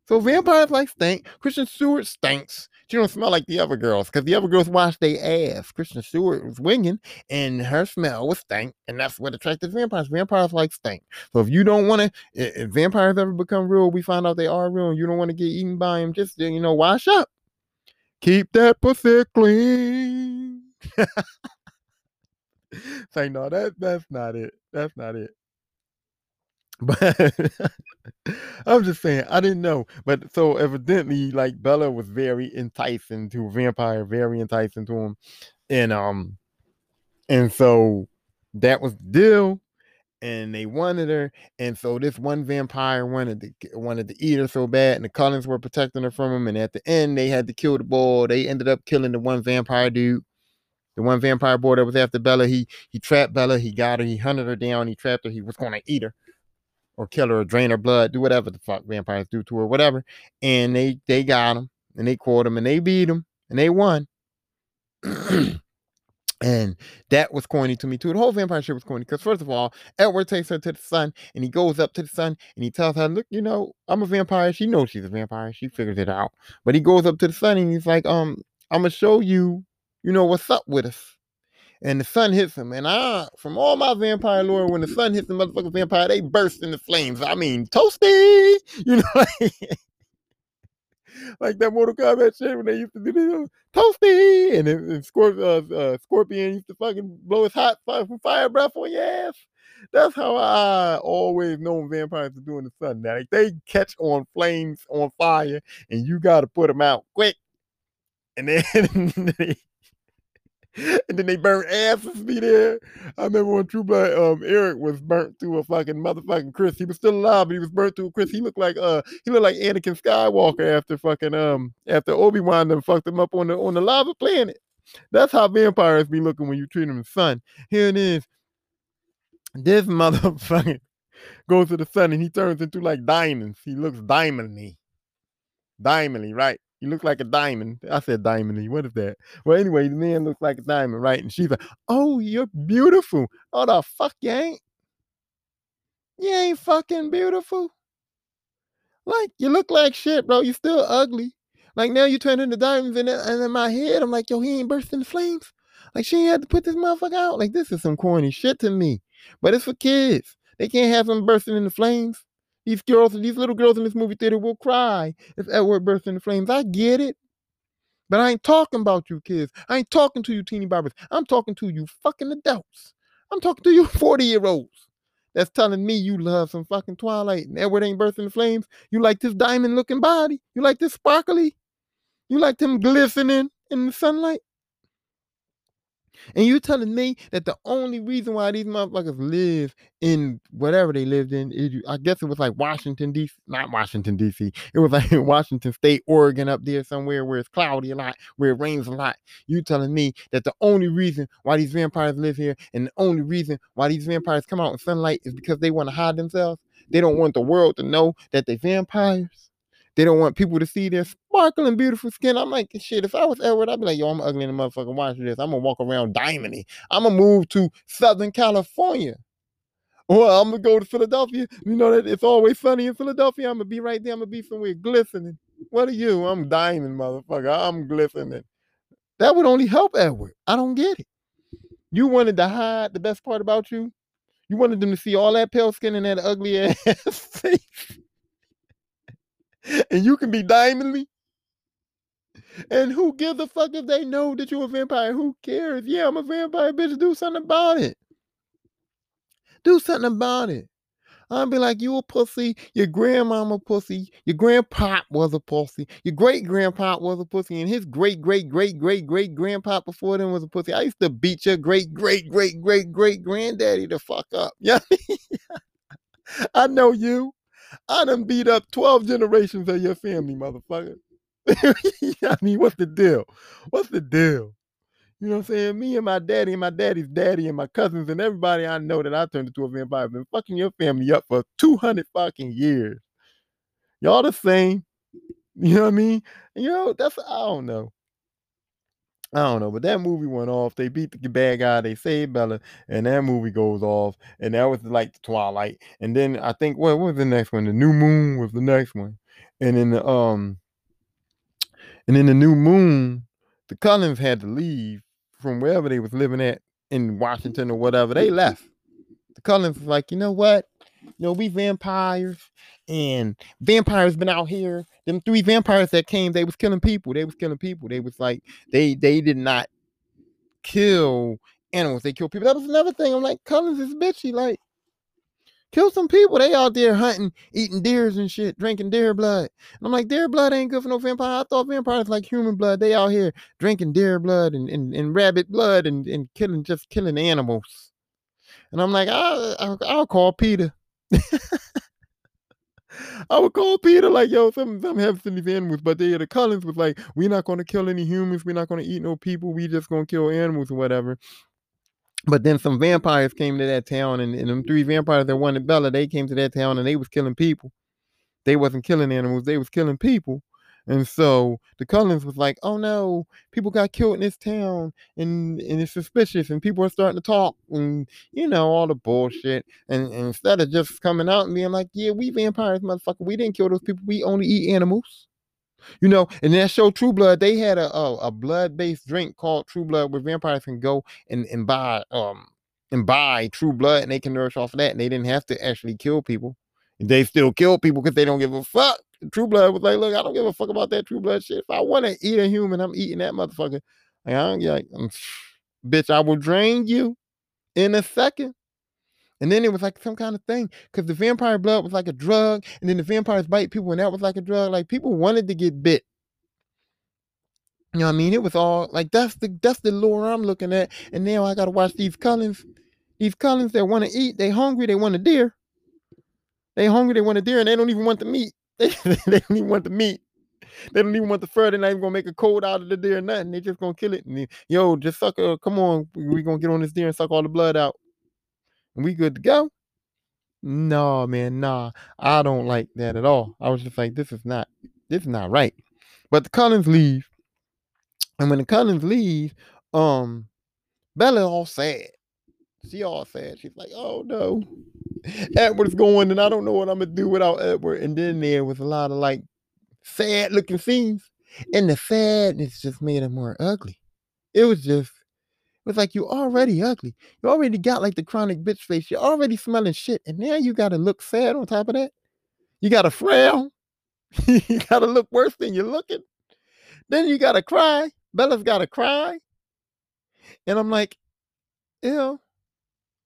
So vampires like stink. Kristen Stewart stinks. She don't smell like the other girls because the other girls wash their ass. Kristen Stewart was winging, and her smell was stank, and that's what attracted vampires. Vampires like stank. So if you don't want to, if vampires ever become real, we find out they are real, and you don't want to get eaten by them, just you know, wash up. Keep that pussy clean. Say no, that that's not it. That's not it. But I'm just saying, I didn't know. But so evidently, like Bella was very enticing to vampire, very enticing to him. And um, and so that was the deal. And they wanted her. And so this one vampire wanted to wanted to eat her so bad, and the Cullens were protecting her from him. And at the end, they had to kill the boy. They ended up killing the one vampire dude. The one vampire boy that was after Bella, he he trapped Bella, he got her, he hunted her down, he trapped her, he was gonna eat her or kill her or drain her blood, do whatever the fuck vampires do to her, whatever. And they they got him and they caught him and they beat him and they won. and that was corny to me too. The whole vampire shit was corny because first of all, Edward takes her to the sun and he goes up to the sun and he tells her, "Look, you know, I'm a vampire." She knows she's a vampire. She figures it out. But he goes up to the sun and he's like, "Um, I'm gonna show you, you know, what's up with us." And the sun hits him. And I, from all my vampire lore, when the sun hits the motherfucking vampire, they burst into flames. I mean, toasty, you know, like, like that Mortal Kombat shit when they used to do this, toasty, and, then and Scorp- uh, uh, Scorpion used to fucking blow his hot fire, fire breath on your ass. That's how I always know vampires are doing the sun. Now, like, they catch on flames on fire, and you got to put them out quick. And then and then they burnt asses be there. I remember when True Blood um Eric was burnt to a fucking motherfucking Chris. He was still alive, but he was burnt to a Chris. He looked like uh he looked like Anakin Skywalker after fucking um after Obi-Wan them fucked him up on the on the lava planet. That's how vampires be looking when you treat them the sun. Here it is. This motherfucker goes to the sun and he turns into like diamonds. He looks diamondy. Diamondy, right? He looks like a diamond. I said diamondy. What is that? Well, anyway, the man looks like a diamond, right? And she's like, "Oh, you're beautiful." Oh, the fuck you ain't? You ain't fucking beautiful. Like you look like shit, bro. You still ugly. Like now you turn into diamonds, and, in my head, I'm like, yo, he ain't bursting the flames. Like she ain't had to put this motherfucker out. Like this is some corny shit to me. But it's for kids. They can't have him bursting in the flames. These girls, these little girls in this movie theater will cry if Edward bursts into flames. I get it. But I ain't talking about you kids. I ain't talking to you teeny boppers. I'm talking to you fucking adults. I'm talking to you 40 year olds that's telling me you love some fucking Twilight and Edward ain't bursting flames. You like this diamond looking body. You like this sparkly. You like them glistening in the sunlight. And you're telling me that the only reason why these motherfuckers live in whatever they lived in, is, I guess it was like Washington D.C., not Washington D.C. It was like Washington State, Oregon, up there somewhere where it's cloudy a lot, where it rains a lot. You telling me that the only reason why these vampires live here, and the only reason why these vampires come out in sunlight is because they want to hide themselves. They don't want the world to know that they're vampires. They don't want people to see their sparkling, beautiful skin. I'm like, shit, if I was Edward, I'd be like, yo, I'm ugly in the motherfucker. Watch this. I'm gonna walk around diamondy. I'm gonna move to Southern California. Or I'm gonna go to Philadelphia. You know that it's always sunny in Philadelphia. I'm gonna be right there. I'm gonna be somewhere glistening. What are you? I'm diamond, motherfucker. I'm glistening. That would only help Edward. I don't get it. You wanted to hide the best part about you. You wanted them to see all that pale skin and that ugly ass face. And you can be diamondly. And who gives a fuck if they know that you're a vampire? Who cares? Yeah, I'm a vampire, bitch. Do something about it. Do something about it. I'd be like, you a pussy, your grandmama pussy, your grandpa was a pussy, your great grandpa was a pussy, and his great great great great great grandpa before them was a pussy. I used to beat your great great great great great granddaddy to fuck up. Yeah. I know you. I done beat up 12 generations of your family, motherfucker. I mean, what's the deal? What's the deal? You know what I'm saying? Me and my daddy and my daddy's daddy and my cousins and everybody I know that I turned into a vampire have been fucking your family up for 200 fucking years. Y'all the same. You know what I mean? you know, that's, I don't know. I don't know, but that movie went off. They beat the bad guy, they saved Bella, and that movie goes off. And that was like the Twilight. And then I think what, was the next one? The New Moon was the next one. And then the um and then the New Moon, the Cullens had to leave from wherever they was living at in Washington or whatever. They left. The Cullens was like, you know what? You know, we vampires and vampires been out here. Them three vampires that came, they was killing people. They was killing people. They was like, they they did not kill animals. They killed people. That was another thing. I'm like, Cullens is bitchy. Like, Kill some people. They out there hunting, eating deers and shit, drinking deer blood. And I'm like, deer blood ain't good for no vampire. I thought vampires like human blood. They out here drinking deer blood and, and, and rabbit blood and, and killing just killing animals. And I'm like, I'll, I'll, I'll call Peter. I would call Peter like, yo, some some have some these animals, but they the Cullens was like, we're not gonna kill any humans, we're not gonna eat no people, we just gonna kill animals or whatever. But then some vampires came to that town, and, and them three vampires that wanted Bella, they came to that town and they was killing people. They wasn't killing animals, they was killing people. And so the Cullens was like, oh no, people got killed in this town and, and it's suspicious and people are starting to talk and you know, all the bullshit. And, and instead of just coming out and being like, yeah, we vampires, motherfucker, we didn't kill those people, we only eat animals. You know, in that show True Blood, they had a a, a blood based drink called True Blood where vampires can go and, and buy um and buy True Blood and they can nourish off of that and they didn't have to actually kill people. They still kill people because they don't give a fuck. True Blood was like, look, I don't give a fuck about that True Blood shit. If I want to eat a human, I'm eating that motherfucker. Like, I don't get like, mm, bitch, I will drain you in a second. And then it was like some kind of thing because the vampire blood was like a drug, and then the vampires bite people, and that was like a drug. Like people wanted to get bit. You know what I mean? It was all like that's the that's the lore I'm looking at. And now I gotta watch these Cullens, these Cullens that want to eat. They hungry. They want a deer. They hungry. They want a deer, and they don't even want the meat. They, they don't even want the meat. They don't even want the fur. They're not even gonna make a coat out of the deer or nothing. They just gonna kill it. And yo, just suck. Uh, come on, we gonna get on this deer and suck all the blood out And we good to go. No, man, nah. I don't like that at all. I was just like, this is not, this is not right. But the Cullens leave. And when the Cullens leave, um, Bella all sad. She all sad. She's like, oh no. Edward's going, and I don't know what I'm gonna do without Edward. And then there was a lot of like sad looking scenes. And the sadness just made it more ugly. It was just it was like you already ugly. You already got like the chronic bitch face. You're already smelling shit. And now you gotta look sad on top of that. You gotta frown. you gotta look worse than you're looking. Then you gotta cry. Bella's gotta cry. And I'm like, ew.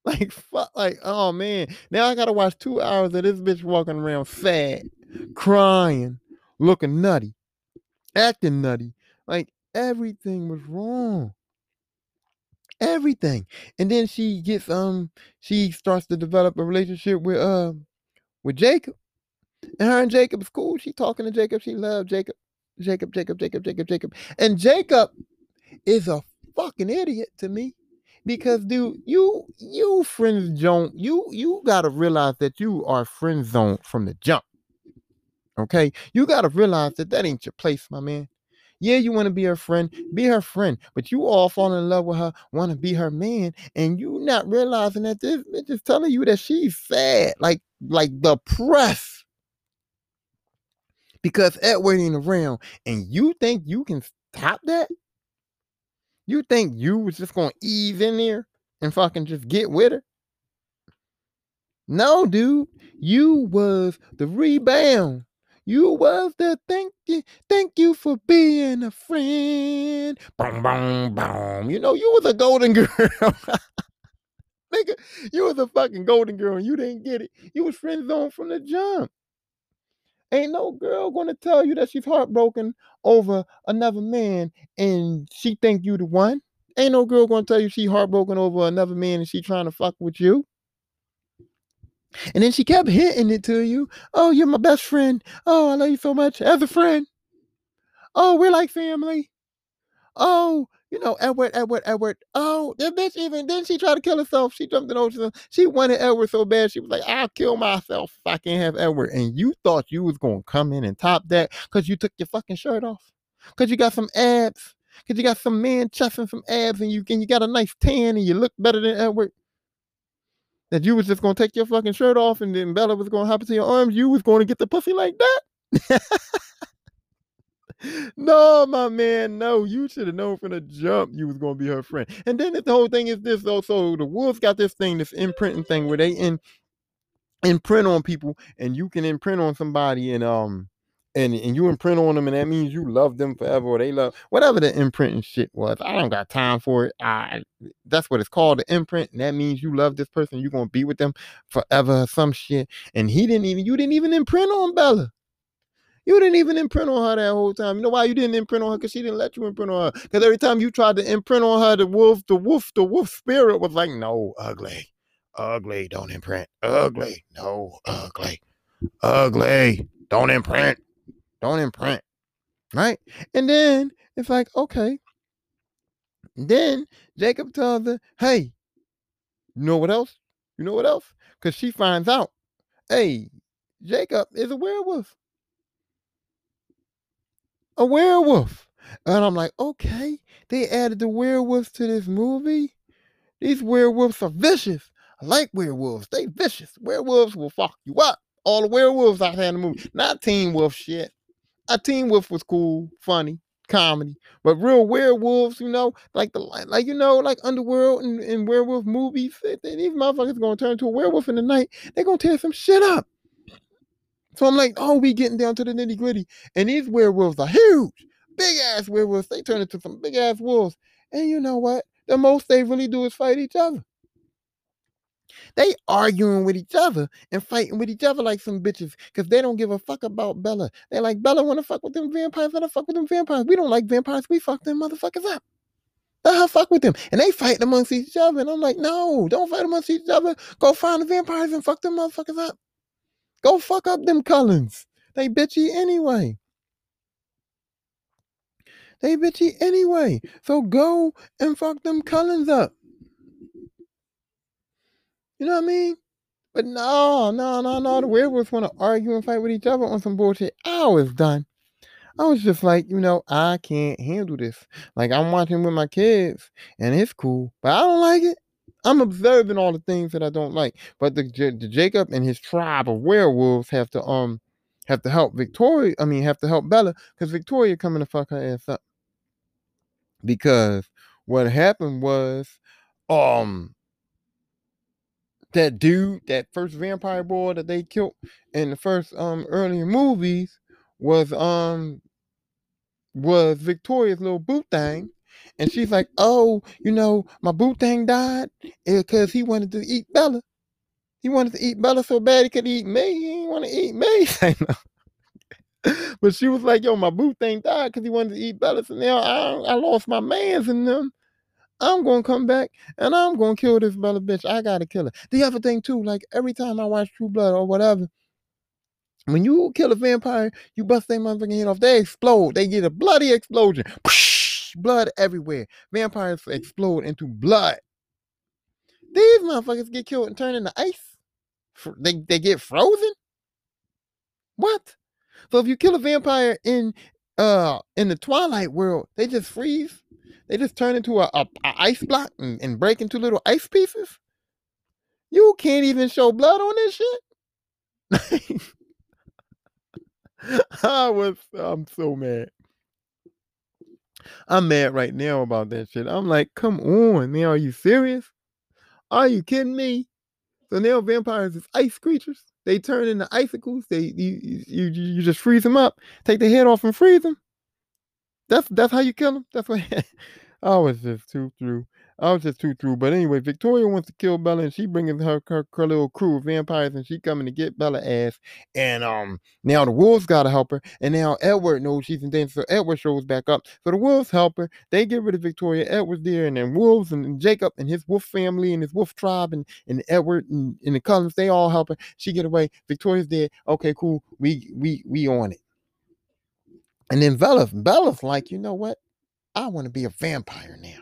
Like fuck, like, oh man. Now I gotta watch two hours of this bitch walking around sad, crying, looking nutty, acting nutty. Like everything was wrong everything. And then she gets um she starts to develop a relationship with uh with Jacob. And her and Jacob is cool. She talking to Jacob. She loves Jacob. Jacob, Jacob, Jacob, Jacob, Jacob. And Jacob is a fucking idiot to me. Because dude, you you friends don't you you gotta realize that you are friend zone from the jump. Okay, you got to realize that that ain't your place, my man. Yeah, you want to be her friend, be her friend, but you all fall in love with her, want to be her man, and you not realizing that this bitch is telling you that she's sad, like like the press. Because Edward ain't around, and you think you can stop that? You think you was just gonna ease in there and fucking just get with her? No, dude, you was the rebound. You was the thank you, thank you for being a friend. Boom, boom, boom. You know, you was a golden girl. Nigga, you was a fucking golden girl and you didn't get it. You was friend zone from the jump. Ain't no girl gonna tell you that she's heartbroken over another man and she think you the one. Ain't no girl gonna tell you she heartbroken over another man and she trying to fuck with you. And then she kept hitting it to you. Oh, you're my best friend. Oh, I love you so much as a friend. Oh, we're like family. Oh, you know, Edward, Edward, Edward. Oh, that bitch even then she tried to kill herself. She jumped in the ocean. She wanted Edward so bad. She was like, I'll kill myself if I can't have Edward. And you thought you was gonna come in and top that because you took your fucking shirt off. Cause you got some abs. Cause you got some man chest and some abs and you and you got a nice tan and you look better than Edward that you was just gonna take your fucking shirt off and then Bella was gonna hop into your arms, you was gonna get the pussy like that? no, my man, no. You should have known from the jump you was gonna be her friend. And then the whole thing is this though. So the wolves got this thing, this imprinting thing where they in imprint on people, and you can imprint on somebody and um and and you imprint on them, and that means you love them forever, or they love whatever the imprinting shit was. I don't got time for it. I that's what it's called, the imprint, and that means you love this person, you're gonna be with them forever, some shit. And he didn't even, you didn't even imprint on Bella. You didn't even imprint on her that whole time. You know why you didn't imprint on her? Because she didn't let you imprint on her. Because every time you tried to imprint on her, the wolf, the wolf, the wolf spirit was like, no, ugly, ugly, don't imprint, ugly, no, ugly, ugly, don't imprint. Don't imprint. Right? And then it's like, okay. then Jacob tells her, hey, you know what else? You know what else? Because she finds out, hey, Jacob is a werewolf. A werewolf. And I'm like, okay, they added the werewolves to this movie. These werewolves are vicious. I like werewolves. They vicious. Werewolves will fuck you up. All the werewolves I had in the movie. Not Teen Wolf shit a Teen Wolf was cool, funny, comedy, but real werewolves, you know, like the like you know, like Underworld and, and werewolf movies, they, these motherfuckers are gonna turn into a werewolf in the night. They're gonna tear some shit up. So I'm like, oh, we getting down to the nitty gritty, and these werewolves are huge, big ass werewolves. They turn into some big ass wolves, and you know what? The most they really do is fight each other. They arguing with each other and fighting with each other like some bitches because they don't give a fuck about Bella. They like Bella want to fuck with them vampires. Let her fuck with them vampires. We don't like vampires. We fuck them motherfuckers up. Let her fuck with them. And they fighting amongst each other. And I'm like, no, don't fight amongst each other. Go find the vampires and fuck them motherfuckers up. Go fuck up them Cullens. They bitchy anyway. They bitchy anyway. So go and fuck them Cullens up. You know what I mean? But no, no, no, no. The werewolves want to argue and fight with each other on some bullshit. I was done. I was just like, you know, I can't handle this. Like I'm watching with my kids, and it's cool, but I don't like it. I'm observing all the things that I don't like. But the, the Jacob and his tribe of werewolves have to um have to help Victoria. I mean, have to help Bella because Victoria coming to fuck her ass up. Because what happened was, um, that dude, that first vampire boy that they killed in the first um earlier movies was um was Victoria's little boot thing. And she's like, oh, you know, my boot thing died eh, because he wanted to eat Bella. He wanted to eat Bella so bad he could eat me. He didn't want to eat me. but she was like, yo, my boot thing died because he wanted to eat Bella. So now I, I lost my mans in them. I'm gonna come back and I'm gonna kill this brother bitch. I gotta kill her. The other thing too, like every time I watch True Blood or whatever, when you kill a vampire, you bust their motherfucking head off. They explode. They get a bloody explosion. Blood everywhere. Vampires explode into blood. These motherfuckers get killed and turn into ice. They they get frozen. What? So if you kill a vampire in uh in the Twilight world, they just freeze. They just turn into a, a, a ice block and, and break into little ice pieces. You can't even show blood on this shit. I was I'm so mad. I'm mad right now about that shit. I'm like, come on, man. Are you serious? Are you kidding me? So now vampires is ice creatures. They turn into icicles. They you you, you just freeze them up, take the head off and freeze them. That's that's how you kill them. That's what I was just too through. I was just too through. But anyway, Victoria wants to kill Bella, and she bringing her, her her little crew of vampires, and she coming to get Bella ass. And um, now the wolves gotta help her, and now Edward knows she's in danger, so Edward shows back up. So the wolves help her. They get rid of Victoria. Edward's there, and then wolves and, and Jacob and his wolf family and his wolf tribe and and Edward and, and the Cullens, they all help her. She get away. Victoria's dead. Okay, cool. We we we on it. And then Bella, Bella's like, you know what? I want to be a vampire now.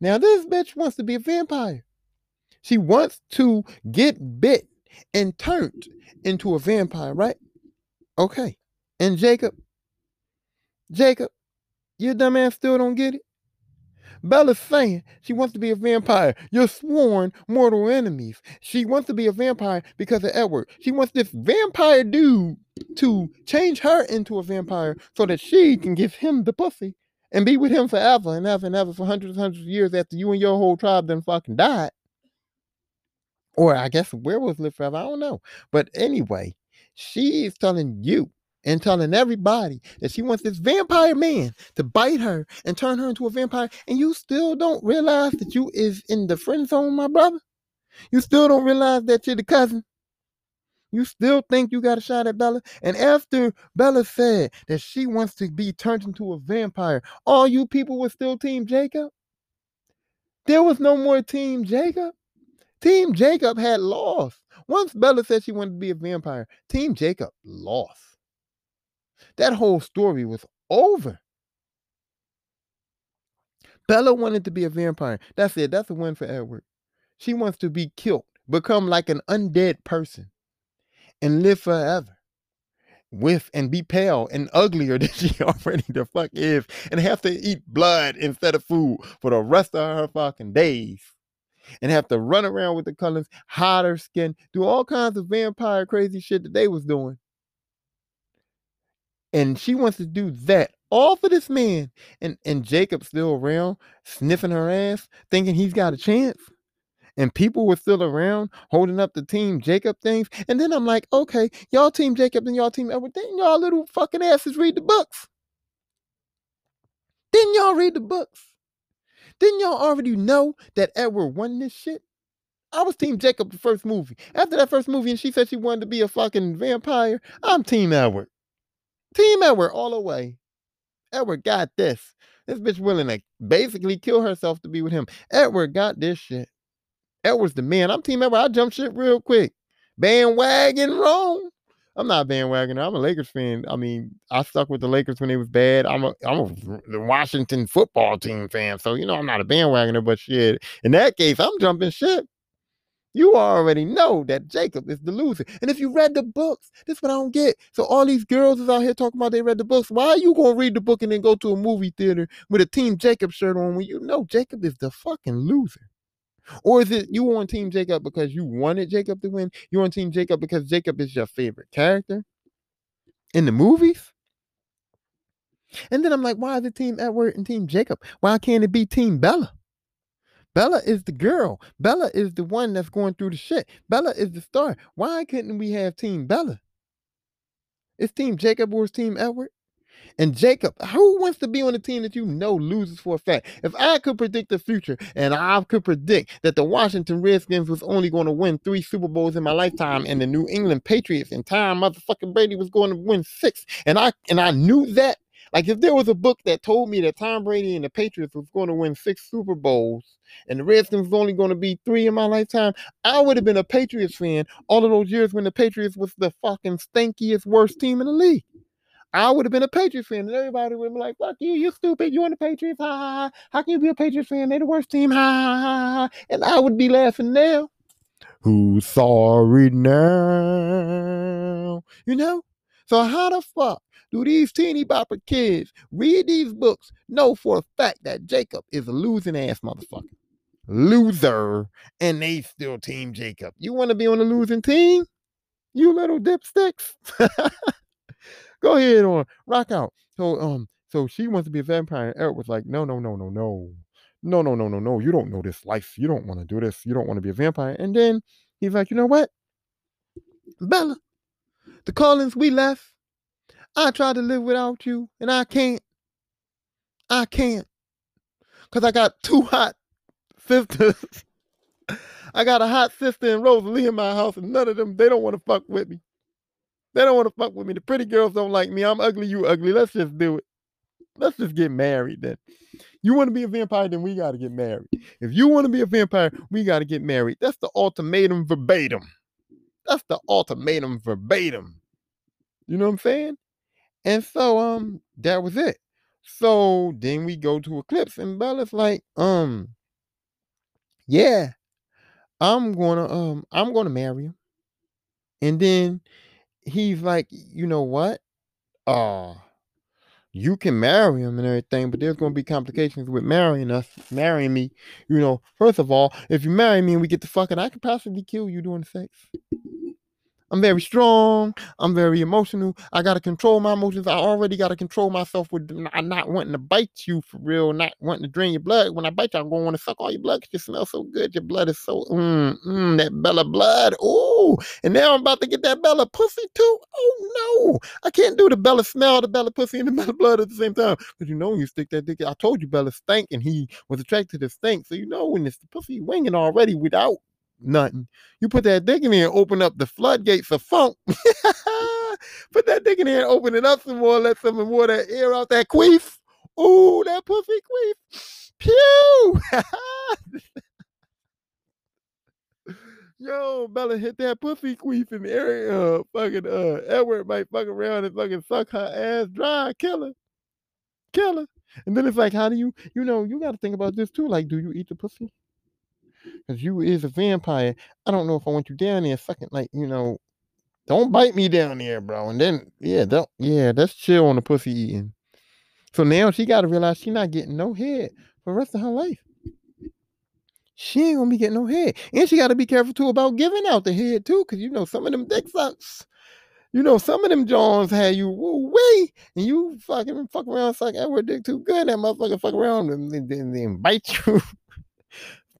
Now, this bitch wants to be a vampire. She wants to get bit and turned into a vampire, right? Okay. And Jacob, Jacob, you dumbass still don't get it? Bella's saying she wants to be a vampire. You're sworn mortal enemies. She wants to be a vampire because of Edward. She wants this vampire dude to change her into a vampire so that she can give him the pussy and be with him forever and ever and ever for hundreds and hundreds of years after you and your whole tribe then fucking died. Or I guess werewolves live forever. I don't know. But anyway, she is telling you and telling everybody that she wants this vampire man to bite her and turn her into a vampire, and you still don't realize that you is in the friend zone, my brother. You still don't realize that you're the cousin. You still think you got a shot at Bella? And after Bella said that she wants to be turned into a vampire, all you people were still Team Jacob? There was no more Team Jacob. Team Jacob had lost. Once Bella said she wanted to be a vampire, Team Jacob lost. That whole story was over. Bella wanted to be a vampire. That's it. That's a win for Edward. She wants to be killed, become like an undead person and live forever with and be pale and uglier than she already the fuck is and have to eat blood instead of food for the rest of her fucking days and have to run around with the Cullens, hide her skin, do all kinds of vampire crazy shit that they was doing. And she wants to do that all for this man. And and Jacob's still around, sniffing her ass, thinking he's got a chance and people were still around holding up the team Jacob things. And then I'm like, okay, y'all team Jacob and y'all team Edward, didn't y'all little fucking asses read the books? Didn't y'all read the books? Didn't y'all already know that Edward won this shit? I was Team Jacob the first movie. After that first movie, and she said she wanted to be a fucking vampire, I'm Team Edward. Team Edward all the way. Edward got this. This bitch willing to basically kill herself to be with him. Edward got this shit. Edwards the man. I'm team Edward. I jump shit real quick. Bandwagon wrong. I'm not bandwagon. I'm a Lakers fan. I mean, I stuck with the Lakers when they was bad. I'm a I'm a the Washington football team fan. So you know I'm not a bandwagoner, but shit. In that case, I'm jumping shit. You already know that Jacob is the loser. And if you read the books, this is what I don't get. So all these girls is out here talking about they read the books. Why are you gonna read the book and then go to a movie theater with a Team Jacob shirt on when you know Jacob is the fucking loser? Or is it you on Team Jacob because you wanted Jacob to win? You on Team Jacob because Jacob is your favorite character in the movies? And then I'm like, why is it Team Edward and Team Jacob? Why can't it be Team Bella? Bella is the girl. Bella is the one that's going through the shit. Bella is the star. Why couldn't we have Team Bella? It's Team Jacob or it's Team Edward? And Jacob, who wants to be on a team that you know loses for a fact? If I could predict the future and I could predict that the Washington Redskins was only going to win three Super Bowls in my lifetime and the New England Patriots in time motherfucking Brady was going to win six, and I and I knew that. Like if there was a book that told me that Tom Brady and the Patriots was going to win six Super Bowls and the Redskins was only going to be three in my lifetime, I would have been a Patriots fan all of those years when the Patriots was the fucking stinkiest, worst team in the league. I would have been a Patriots fan, and everybody would be like, "Fuck you, you stupid, you on the Patriots, ha, ha, ha. How can you be a Patriots fan? They're the worst team, ha, ha, ha, ha." And I would be laughing now. Who's sorry now? You know. So how the fuck do these teeny bopper kids read these books, know for a fact that Jacob is a losing ass motherfucker? Loser, and they still team Jacob. You want to be on the losing team? You little dipsticks. Go ahead on rock out. So um, so she wants to be a vampire, and Eric was like, no, no, no, no, no. No, no, no, no, no. You don't know this life. You don't want to do this. You don't want to be a vampire. And then he's like, you know what? Bella, the Cullens, we left. I tried to live without you, and I can't. I can't. Because I got two hot sisters. I got a hot sister and Rosalie in my house, and none of them, they don't want to fuck with me. They don't want to fuck with me. The pretty girls don't like me. I'm ugly, you ugly. Let's just do it. Let's just get married then. You want to be a vampire, then we got to get married. If you want to be a vampire, we got to get married. That's the ultimatum verbatim. That's the ultimatum verbatim. You know what I'm saying? And so um that was it. So then we go to Eclipse and Bella's like, um, yeah, I'm gonna um I'm gonna marry him. And then he's like, you know what? Uh you can marry him and everything, but there's gonna be complications with marrying us, marrying me. You know, first of all, if you marry me and we get to fucking, I could possibly kill you doing sex. I'm very strong. I'm very emotional. I got to control my emotions. I already got to control myself with not, wanting to bite you for real, not wanting to drain your blood. When I bite you, I'm to want to suck all your blood because you smell so good. Your blood is so, mm, mm, that Bella blood. Ooh. And now I'm about to get that Bella pussy too. Oh, no. I can't do the Bella smell, the Bella pussy, and the Bella blood at the same time. Because you know, when you stick that dick, I told you Bella stank and he was attracted to stink. So you know, when it's the pussy winging already without nothing. You put that dick in there and open up the floodgates of funk. put that dick in there and open it up some more, let some more that air out that queef. Ooh, that pussy queef. Pew! Yo, Bella hit that pussy queef in the area. Uh, fucking uh, Edward might fuck around and fucking suck her ass dry. Kill her. Kill her. And then it's like, how do you, you know, you got to think about this too. Like, do you eat the pussy? Because you is a vampire. I don't know if I want you down there fucking like, you know, don't bite me down there, bro. And then yeah, don't yeah, that's chill on the pussy eating. So now she gotta realize she not getting no head for the rest of her life. She ain't gonna be getting no head. And she gotta be careful too about giving out the head too, because you know some of them dick sucks. You know, some of them Johns had you woo wee, and you fucking fuck around suck Edward dick too good. That motherfucker fuck around and then, then bite you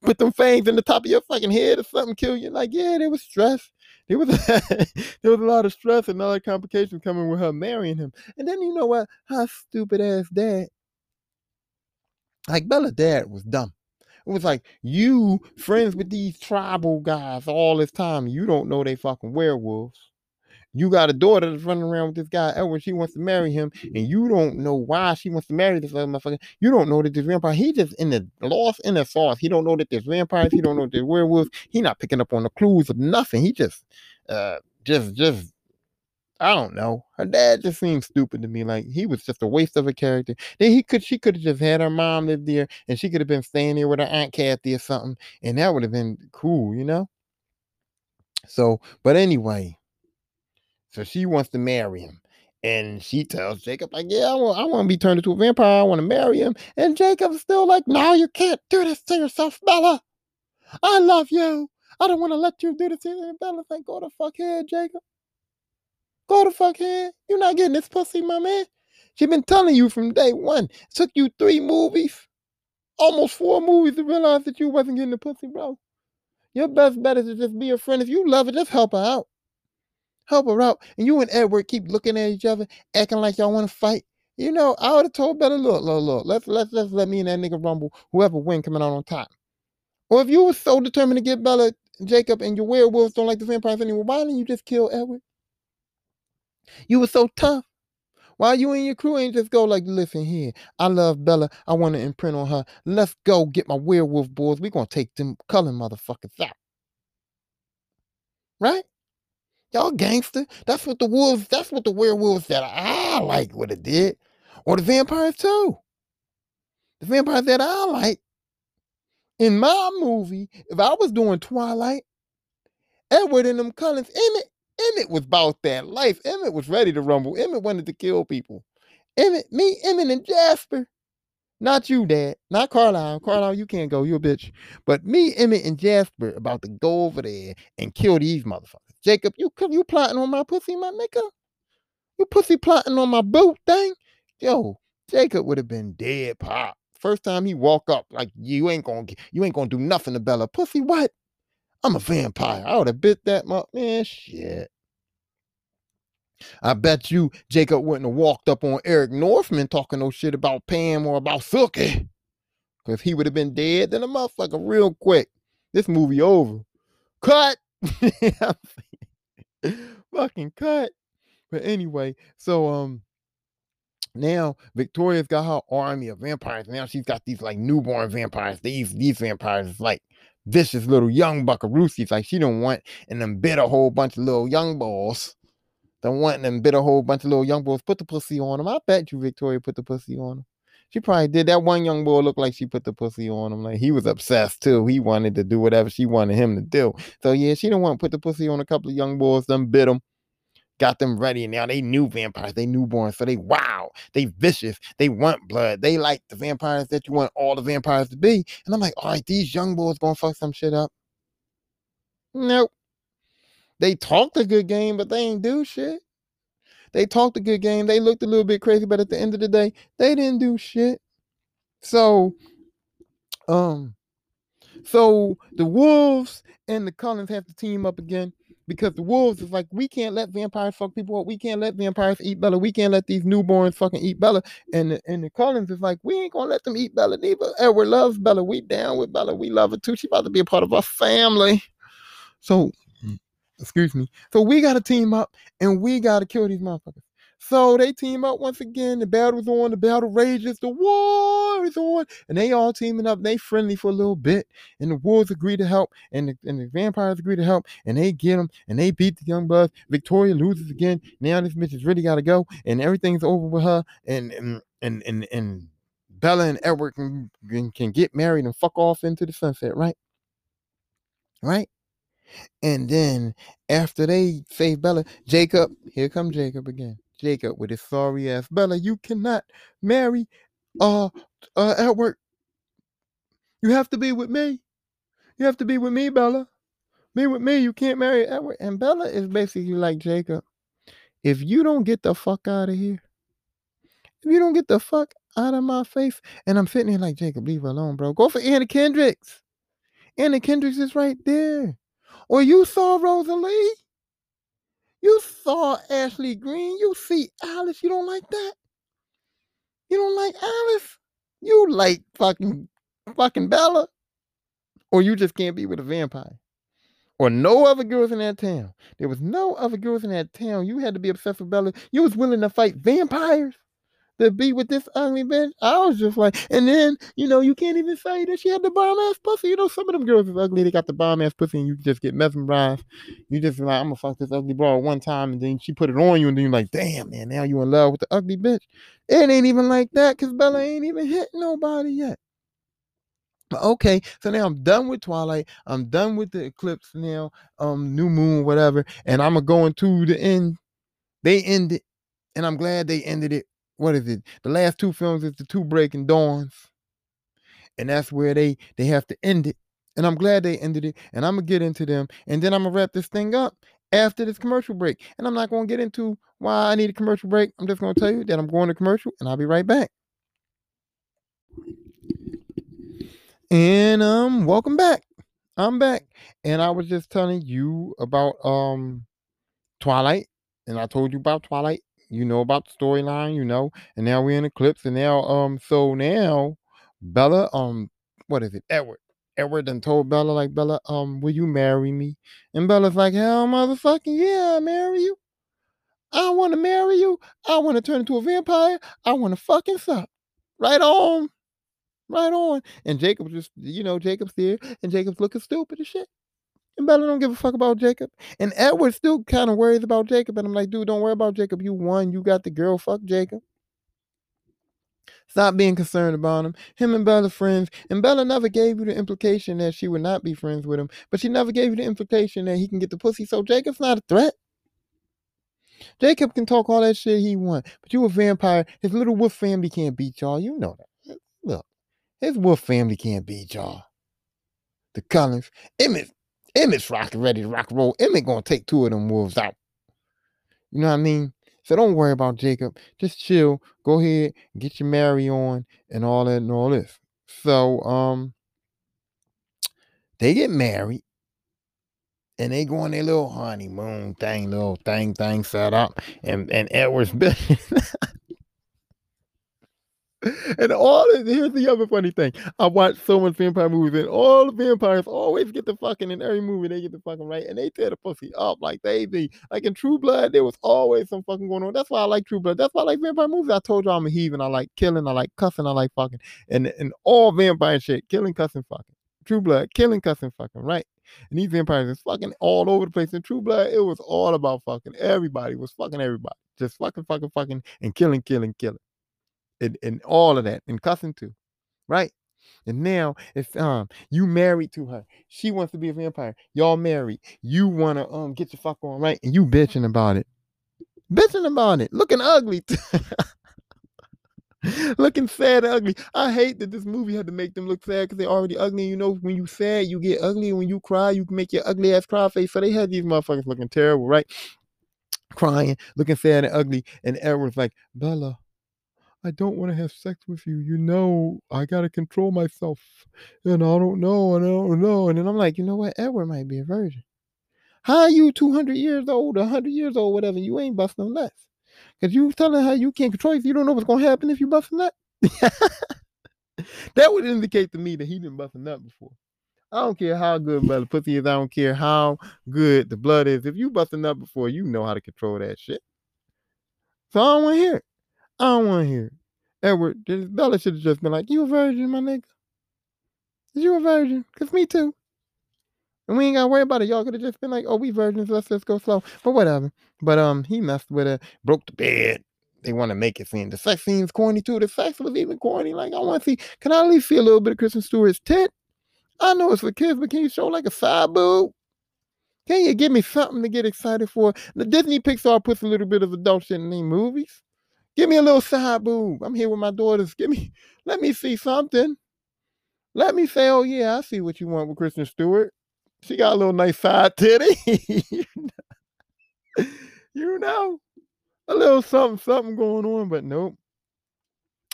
put them fangs in the top of your fucking head or something, kill you. Like, yeah, there was stress. There was there was a lot of stress and other complications coming with her marrying him. And then you know what? Her stupid ass dad. Like Bella dad was dumb. It was like you friends with these tribal guys all this time. You don't know they fucking werewolves. You got a daughter that's running around with this guy Edward. She wants to marry him, and you don't know why she wants to marry this other motherfucker. You don't know that this vampire. He just in the lost in the sauce. He don't know that there's vampires. He don't know that there's werewolves. He not picking up on the clues of nothing. He just, uh, just, just. I don't know. Her dad just seems stupid to me. Like he was just a waste of a character. Then he could, she could have just had her mom live there, and she could have been staying there with her aunt Kathy or something, and that would have been cool, you know. So, but anyway, so she wants to marry him. And she tells Jacob, like, yeah, I want, I want to be turned into a vampire. I want to marry him. And Jacob's still like, no, you can't do this to yourself, Bella. I love you. I don't want to let you do this to you. Bella's like, go to fuck here, Jacob. Go to fuck here. You're not getting this pussy, my man. She been telling you from day one. It took you three movies, almost four movies to realize that you wasn't getting the pussy, bro. Your best bet is to just be a friend. If you love her, just help her out help her out. And you and Edward keep looking at each other, acting like y'all want to fight. You know, I would have told better, look, look, look, let's let's let's let me and that nigga rumble, whoever win coming out on top. Or if you were so determined to get Bella, Jacob, and your werewolves don't like the vampires anymore, why didn't you just kill Edward? You were so tough. Why you and your crew ain't just go like, listen here, I love Bella. I want to imprint on her. Let's go get my werewolf boys. we gonna take them Cullen motherfuckers out. Right? Y'all gangster. That's what the wolves, that's what the werewolves that I like would have did. Or the vampires too. The vampires that I like. In my movie, if I was doing Twilight, Edward and them Cullens, Emmett, Emmett was about that life. Emmett was ready to rumble. Emmett wanted to kill people. Emmett, me, Emmett, and Jasper. Not you, Dad. Not Carlisle. Carlisle, you can't go. You a bitch. But me, Emmett, and Jasper about to go over there and kill these motherfuckers. Jacob, you you plotting on my pussy, my nigga? You pussy plotting on my boot thing? Yo, Jacob would have been dead pop. First time he walk up, like you ain't gonna you ain't gonna do nothing to Bella. Pussy, what? I'm a vampire. I would have bit that much. Man, shit. I bet you Jacob wouldn't have walked up on Eric Northman talking no shit about Pam or about Sookie. Because he would have been dead than a motherfucker real quick. This movie over. Cut. Fucking cut. But anyway, so um now Victoria's got her army of vampires. Now she's got these like newborn vampires. These these vampires like vicious little young buckaroosies. Like she don't want and then bit a whole bunch of little young balls. Don't want and bit a whole bunch of little young boys. Put the pussy on them. I bet you Victoria put the pussy on them. She probably did. That one young boy looked like she put the pussy on him. Like he was obsessed too. He wanted to do whatever she wanted him to do. So yeah, she didn't want to put the pussy on a couple of young boys. Them bit them got them ready. And now they new vampires, they newborn. So they wow, they vicious, they want blood. They like the vampires that you want all the vampires to be. And I'm like, all right, these young boys gonna fuck some shit up. Nope. They talked a good game, but they ain't do shit. They talked a good game. They looked a little bit crazy, but at the end of the day, they didn't do shit. So, um, so the Wolves and the Cullens have to team up again because the wolves is like, we can't let vampires fuck people up. We can't let vampires eat Bella. We can't let these newborns fucking eat Bella. And the, and the Cullens is like, we ain't gonna let them eat Bella neither. Edward loves Bella. We down with Bella. We love her too. She about to be a part of our family. So, excuse me. So we gotta team up and we gotta kill these motherfuckers. So they team up once again. The battle's on. The battle rages. The war is on. And they all teaming up. They friendly for a little bit. And the wolves agree to help. And the, and the vampires agree to help. And they get them. And they beat the young bucks. Victoria loses again. Now this bitch has really got to go. And everything's over with her. And and and and, and Bella and Edward can, can get married and fuck off into the sunset, right? Right? And then after they save Bella, Jacob, here come Jacob again. Jacob with his sorry ass. Bella, you cannot marry uh uh Edward. You have to be with me. You have to be with me, Bella. Be with me. You can't marry Edward. And Bella is basically like Jacob. If you don't get the fuck out of here, if you don't get the fuck out of my face, and I'm sitting here like Jacob, leave her alone, bro. Go for Anna Kendricks. Anna Kendricks is right there. Or you saw Rosalie. You saw Ashley Greene. You see Alice. You don't like that? You don't like Alice? You like fucking fucking Bella? Or you just can't be with a vampire? Or no other girls in that town. There was no other girls in that town. You had to be obsessed with Bella. You was willing to fight vampires to be with this ugly bitch. I was just like, and then, you know, you can't even say that she had the bomb ass pussy. You know, some of them girls is ugly. They got the bomb ass pussy and you just get mesmerized. You just like, I'm gonna fuck this ugly broad one time and then she put it on you and then you're like, damn, man, now you in love with the ugly bitch. It ain't even like that because Bella ain't even hit nobody yet. Okay, so now I'm done with Twilight. I'm done with the eclipse now, um, new moon, whatever, and I'm gonna the end. They ended, and I'm glad they ended it what is it? The last two films is the two breaking dawns. And that's where they they have to end it. And I'm glad they ended it. And I'm gonna get into them. And then I'm gonna wrap this thing up after this commercial break. And I'm not gonna get into why I need a commercial break. I'm just gonna tell you that I'm going to commercial and I'll be right back. And um, welcome back. I'm back. And I was just telling you about um Twilight. And I told you about Twilight you know about the storyline, you know, and now we're in Eclipse, and now um, so now Bella, um, what is it, Edward? Edward then told Bella like Bella, um, will you marry me? And Bella's like, hell, motherfucking yeah, I marry you. I want to marry you. I want to turn into a vampire. I want to fucking suck. Right on. Right on. And Jacob's just, you know, Jacob's there, and Jacob's looking stupid as shit. And Bella don't give a fuck about Jacob. And Edward still kind of worries about Jacob. And I'm like, dude, don't worry about Jacob. You won. You got the girl. Fuck Jacob. Stop being concerned about him. Him and Bella friends. And Bella never gave you the implication that she would not be friends with him. But she never gave you the implication that he can get the pussy. So Jacob's not a threat. Jacob can talk all that shit he want, but you a vampire. His little wolf family can't beat y'all. You know that. Look, his wolf family can't beat y'all. The Cullens, Emmett, Emmett's rocking ready to rock and roll. Emmett gonna take two of them wolves out. You know what I mean? So don't worry about Jacob. Just chill. Go ahead, get your Mary on and all that and all this. So um they get married and they go on their little honeymoon thing, little thing, thing set up. And and Edward's and all of, here's the other funny thing. I watch so much vampire movies, and all the vampires always get the fucking in every movie they get the fucking right, and they tear the pussy up like they be like in True Blood. There was always some fucking going on. That's why I like True Blood. That's why I like vampire movies. I told you I'm a heathen. I like killing. I like cussing. I like fucking, and and all vampire shit, killing, cussing, fucking. True Blood, killing, cussing, fucking, right? And these vampires is fucking all over the place. In True Blood, it was all about fucking. Everybody was fucking everybody. Just fucking, fucking, fucking, and killing, killing, killing and, and all of that and cussing too, right? And now if um you married to her, she wants to be a vampire. Y'all married. You wanna um get your fuck on right, and you bitching about it, bitching about it, looking ugly, looking sad ugly. I hate that this movie had to make them look sad because they're already ugly. You know, when you sad, you get ugly. When you cry, you can make your ugly ass cry face. So they had these motherfuckers looking terrible, right? Crying, looking sad and ugly, and Edward's like, Bella, I don't want to have sex with you. You know, I got to control myself. And I don't know. And I don't know. And then I'm like, you know what? Edward might be a virgin. How you 200 years old, 100 years old, whatever? You ain't busting no nuts. Because you telling her you can't control if you don't know what's going to happen if you bust a nut. that would indicate to me that he didn't bust a nut before. I don't care how good the pussy is. I don't care how good the blood is. If you bust a nut before, you know how to control that shit. So I don't want to hear it. I don't want to hear it. Edward, Bella should have just been like, You a virgin, my nigga? Is you a virgin? Because me too. And we ain't gotta worry about it. Y'all could have just been like, oh, we virgins, let's just go slow. But whatever. But um, he messed with her, broke the bed. They want to make it seem the sex scene's corny too. The sex was even corny. Like, I want to see, can I at least see a little bit of Kristen Stewart's tit? I know it's for kids, but can you show like a side boob? Can you give me something to get excited for? The Disney Pixar puts a little bit of adult shit in their movies. Give me a little side boob. I'm here with my daughters. Give me, let me see something. Let me say, oh yeah, I see what you want with Kristen Stewart. She got a little nice side titty. you know, a little something, something going on, but nope,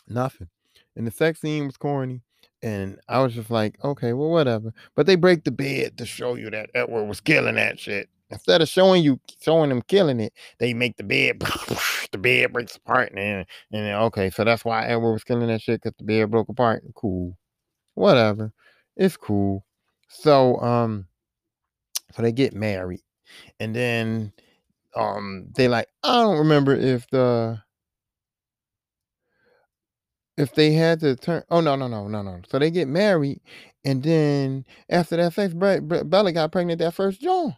nothing. And the sex scene was corny. And I was just like, okay, well, whatever. But they break the bed to show you that Edward was killing that shit. Instead of showing you showing them killing it, they make the bed the bed breaks apart and then, and then okay, so that's why Edward was killing that shit because the bed broke apart. Cool. Whatever. It's cool. So um so they get married. And then um they like, I don't remember if the if they had to turn oh no no no no no so they get married and then after that sex Bella got pregnant that first John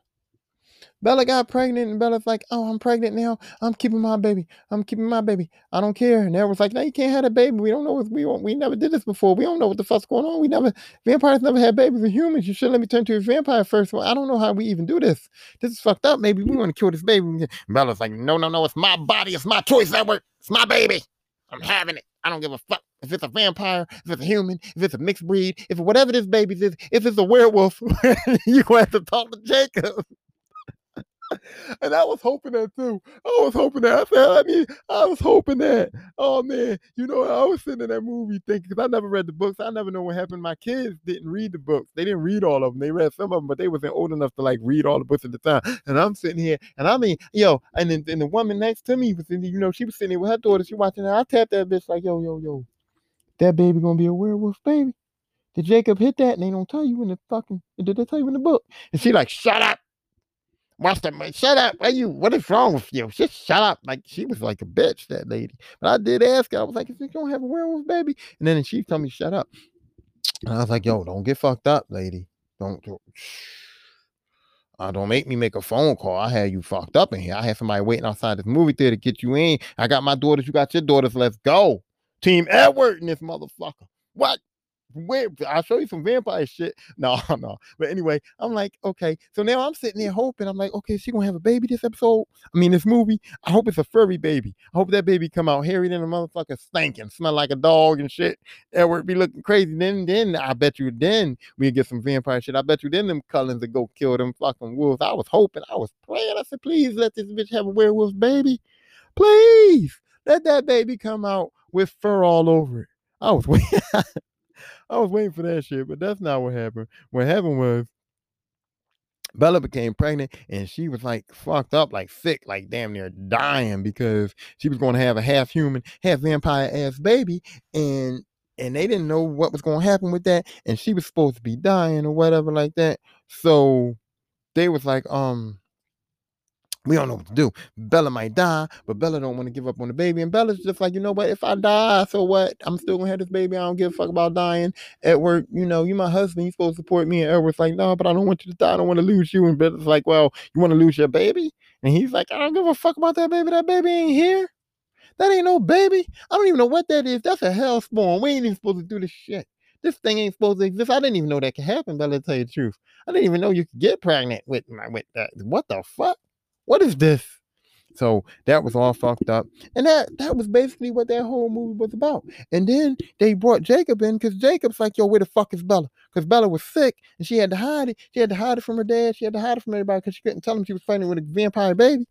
Bella got pregnant, and Bella's like, "Oh, I'm pregnant now. I'm keeping my baby. I'm keeping my baby. I don't care." And everyone's like, "No, you can't have a baby. We don't know what we want. We never did this before. We don't know what the fuck's going on. We never vampires never had babies with humans. You should let me turn to a vampire first. Well, I don't know how we even do this. This is fucked up. Maybe we want to kill this baby." And Bella's like, "No, no, no. It's my body. It's my choice, Edward. It's my baby. I'm having it. I don't give a fuck." If it's a vampire, if it's a human, if it's a mixed breed, if whatever this baby is, if it's a werewolf, you have to talk to Jacob and I was hoping that too. I was hoping that. I said, I mean, I was hoping that. Oh man, you know, I was sitting in that movie thinking because I never read the books. I never know what happened. My kids didn't read the books. They didn't read all of them. They read some of them, but they wasn't old enough to like read all the books at the time. And I'm sitting here, and I mean, yo, and then and the woman next to me was, in, you know, she was sitting there with her daughter. She watching. Her. I tapped that bitch like, yo, yo, yo, that baby gonna be a werewolf baby. Did Jacob hit that? And they don't tell you in the fucking. Did they tell you in the book? And she like, shut up. Watch that. Shut up. What you? What is wrong with you? Just shut up. Like she was like a bitch, that lady. But I did ask her. I was like, "If you don't have a werewolf baby," and then she told me, "Shut up." And I was like, "Yo, don't get fucked up, lady. Don't." don't uh, don't make me make a phone call. I had you fucked up in here. I had somebody waiting outside this movie theater to get you in. I got my daughters. You got your daughters. Let's go. Team Edward and this motherfucker. What? Wait, I'll show you some vampire shit. No, no. But anyway, I'm like, okay. So now I'm sitting there hoping. I'm like, okay, she gonna have a baby this episode. I mean, this movie. I hope it's a furry baby. I hope that baby come out hairy than a motherfucker, stinking, smell like a dog and shit. Edward be looking crazy. Then, then I bet you, then we get some vampire shit. I bet you, then them Cullens would go kill them fucking wolves. I was hoping. I was praying. I said, please let this bitch have a werewolf baby. Please let that baby come out with fur all over it. I was waiting. I was waiting for that shit, but that's not what happened. What happened was Bella became pregnant and she was like fucked up, like sick, like damn near dying because she was going to have a half human, half vampire ass baby, and and they didn't know what was going to happen with that, and she was supposed to be dying or whatever like that. So they was like, um, we don't know what to do. Bella might die, but Bella don't want to give up on the baby. And Bella's just like, you know what? If I die, so what? I'm still gonna have this baby. I don't give a fuck about dying. Edward, you know, you my husband. You supposed to support me. And Edward's like, no, but I don't want you to die. I don't want to lose you. And Bella's like, well, you want to lose your baby? And he's like, I don't give a fuck about that baby. That baby ain't here. That ain't no baby. I don't even know what that is. That's a hell spawn. We ain't even supposed to do this shit. This thing ain't supposed to exist. I didn't even know that could happen, Bella, to tell you the truth. I didn't even know you could get pregnant with my with that. What the fuck? What is this? So that was all fucked up. And that that was basically what that whole movie was about. And then they brought Jacob in because Jacob's like, yo, where the fuck is Bella? Because Bella was sick and she had to hide it. She had to hide it from her dad. She had to hide it from everybody because she couldn't tell him she was pregnant with a vampire baby.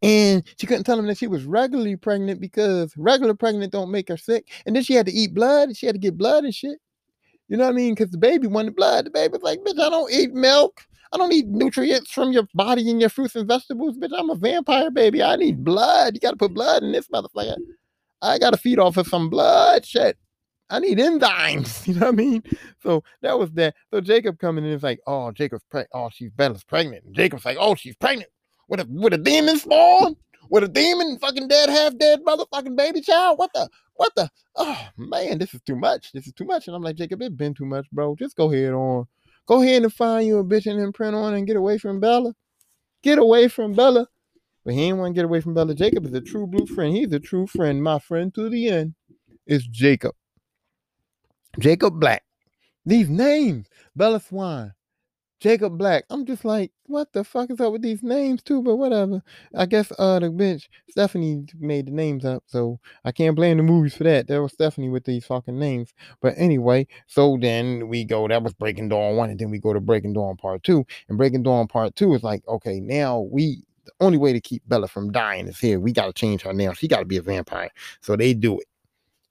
And she couldn't tell him that she was regularly pregnant because regular pregnant don't make her sick. And then she had to eat blood. and She had to get blood and shit. You know what I mean? Because the baby wanted blood. The baby was like, bitch, I don't eat milk. I don't need nutrients from your body and your fruits and vegetables, bitch. I'm a vampire, baby. I need blood. You got to put blood in this motherfucker. I got to feed off of some blood shit. I need enzymes. You know what I mean? So that was that. So Jacob coming in is like, oh, Jacob's pregnant. Oh, she's Bella's pregnant. And Jacob's like, oh, she's pregnant with a with a demon spawn, with a demon, fucking dead, half dead motherfucking baby child. What the? What the? Oh man, this is too much. This is too much. And I'm like, Jacob, it's been too much, bro. Just go ahead on. Go ahead and find you a bitch and imprint on and get away from Bella. Get away from Bella. But he ain't want to get away from Bella. Jacob is a true blue friend. He's a true friend. My friend to the end is Jacob. Jacob Black. These names, Bella Swan, Jacob Black. I'm just like, what the fuck is up with these names too? But whatever. I guess uh the bitch Stephenie made the names up, so I can't blame the movies for that. There was Stephenie with these fucking names. But anyway, so then we go. That was Breaking Dawn one, and then we go to Breaking Dawn Part Two. And Breaking Dawn Part Two is like, okay, now we the only way to keep Bella from dying is here. We got to change her now. She got to be a vampire. So they do it.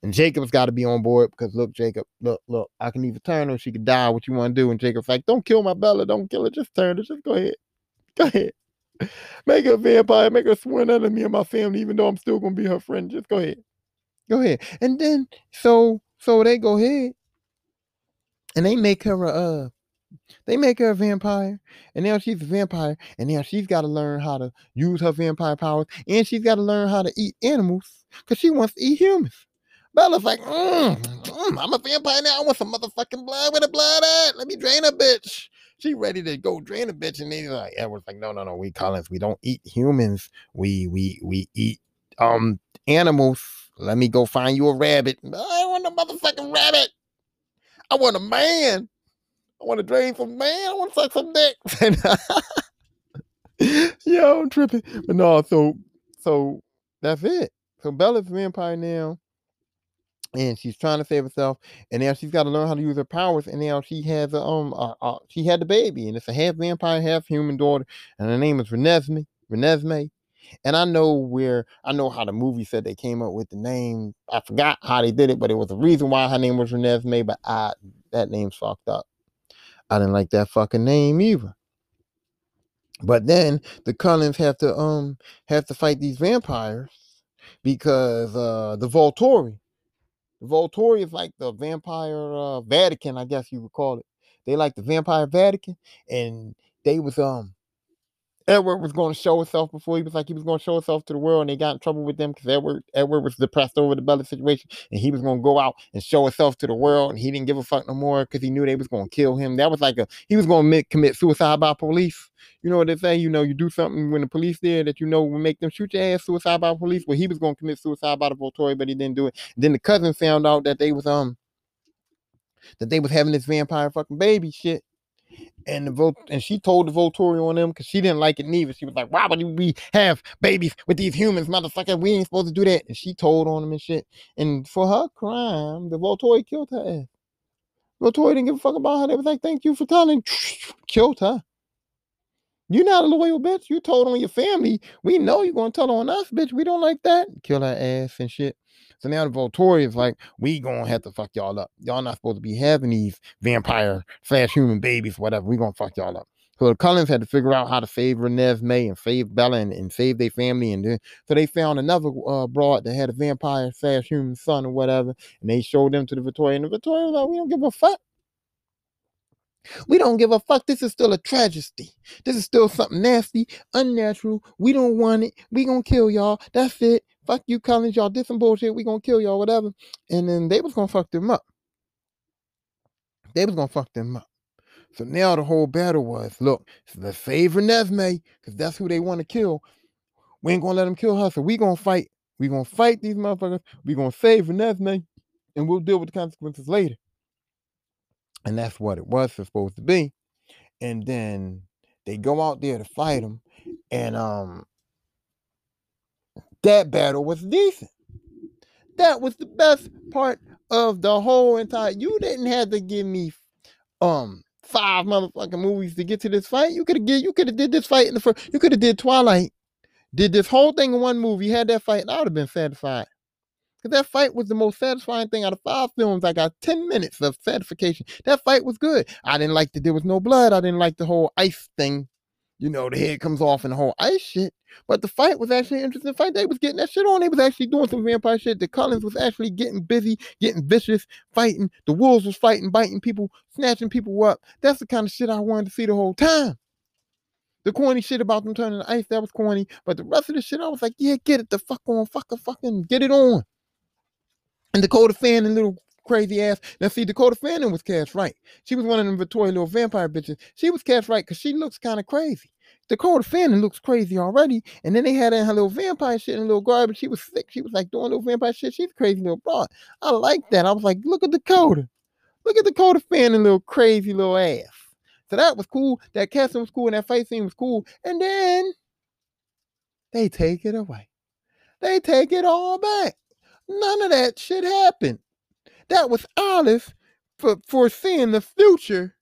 And Jacob's got to be on board because look, Jacob, look, look, I can either turn her, she could die. What you want to do? And Jacob's like, don't kill my Bella, don't kill her, just turn her, just go ahead, go ahead, make her a vampire, make her sworn under me and my family, even though I'm still gonna be her friend. Just go ahead, go ahead. And then so so they go ahead and they make her a uh, they make her a vampire, and now she's a vampire, and now she's got to learn how to use her vampire powers, and she's got to learn how to eat animals because she wants to eat humans. Bella's like, mm, mm, I'm a vampire now. I want some motherfucking blood. Where the blood at? Let me drain a bitch. She ready to go drain a bitch, and he's like, Edward's like, no, no, no. We Cullens, we don't eat humans. We we we eat um animals. Let me go find you a rabbit. I want a motherfucking rabbit. I want a man. I want to drain some man. I want to suck some dick. Yo, I'm tripping. But no, so so that's it. So Bella's vampire now and she's trying to save herself and now she's got to learn how to use her powers and now she has a um uh, uh, she had the baby and it's a half vampire half human daughter and her name is Renesmee Renesmee and I know where I know how the movie said they came up with the name I forgot how they did it but it was a reason why her name was Renesmee but I that name's fucked up. I didn't like that fucking name either. But then the Cullens have to um have to fight these vampires because uh the Volturi Volturi is like the vampire uh, Vatican, I guess you would call it. They like the vampire Vatican, and they was um Edward was going to show himself before he was like he was going to show himself to the world, and they got in trouble with them because Edward Edward was depressed over the Bella situation, and he was going to go out and show himself to the world, and he didn't give a fuck no more because he knew they was going to kill him. That was like a he was going to commit suicide by police. You know what they say? You know, you do something when the police there that you know will make them shoot your ass. Suicide by police. Well, he was going to commit suicide by the Volturi, but he didn't do it. Then the cousin found out that they was um that they was having this vampire fucking baby shit. And the vote and she told the Volturi on them because she didn't like it neither. She was like, Why would we have babies with these humans, motherfucker? We ain't supposed to do that. And she told on them and shit. And for her crime, the Volturi killed her ass. Volturi didn't give a fuck about her. They was like, Thank you for telling. Killed her. You're not a loyal bitch. You told on your family. We know you're gonna tell on us, bitch. We don't like that. Kill her ass and shit. So now the Volturi is like, we gonna have to fuck y'all up. Y'all not supposed to be having these vampire slash human babies, whatever. We gonna fuck y'all up. So the Cullens had to figure out how to save Renesmee and save Bella and, and save their family. And then, so they found another uh, broad that had a vampire slash human son or whatever. And they showed them to the Victoria. And the Victoria was like, we don't give a fuck. We don't give a fuck. This is still a tragedy. This is still something nasty, unnatural. We don't want it. We gonna kill y'all. That's it. Fuck you, Cullens. Y'all did some bullshit. We gonna kill y'all, whatever. And then they was gonna fuck them up. They was gonna fuck them up. So now the whole battle was, look, let's save Renesmee, because that's who they want to kill. We ain't gonna let them kill her. So we gonna fight. We gonna fight these motherfuckers. We gonna save Renesmee, and we'll deal with the consequences later. And that's what it was supposed to be. And then they go out there to fight them. And um that battle was decent. That was the best part of the whole entire. You didn't have to give me um five motherfucking movies to get to this fight. You could have you could have did this fight in the first. You could have did Twilight, did this whole thing in one movie, had that fight, and I would have been satisfied. Because that fight was the most satisfying thing out of five films. I got 10 minutes of satisfaction. That fight was good. I didn't like that there was no blood. I didn't like the whole ice thing. You know, the head comes off and the whole ice shit. But the fight was actually an interesting fight. They was getting that shit on. They was actually doing some vampire shit. The Cullens was actually getting busy, getting vicious, fighting. The wolves was fighting, biting people, snatching people up. That's the kind of shit I wanted to see the whole time. The corny shit about them turning ice, that was corny. But the rest of the shit, I was like, yeah, get it the fuck on, fucking, fucking, get it on. And Dakota Fanning, little crazy ass. Now, see, Dakota Fanning was cast right. She was one of them Victoria little vampire bitches. She was cast right because she looks kind of crazy. Dakota Fanning looks crazy already. And then they had her little vampire shit and little garbage. She was sick. She was like doing little vampire shit. She's crazy little broad. I like that. I was like, look at Dakota. Look at Dakota Fanning, little crazy little ass. So that was cool. That casting was cool and that fight scene was cool. And then they take it away. They take it all back. None of that shit happened. That was Alice for foreseeing the future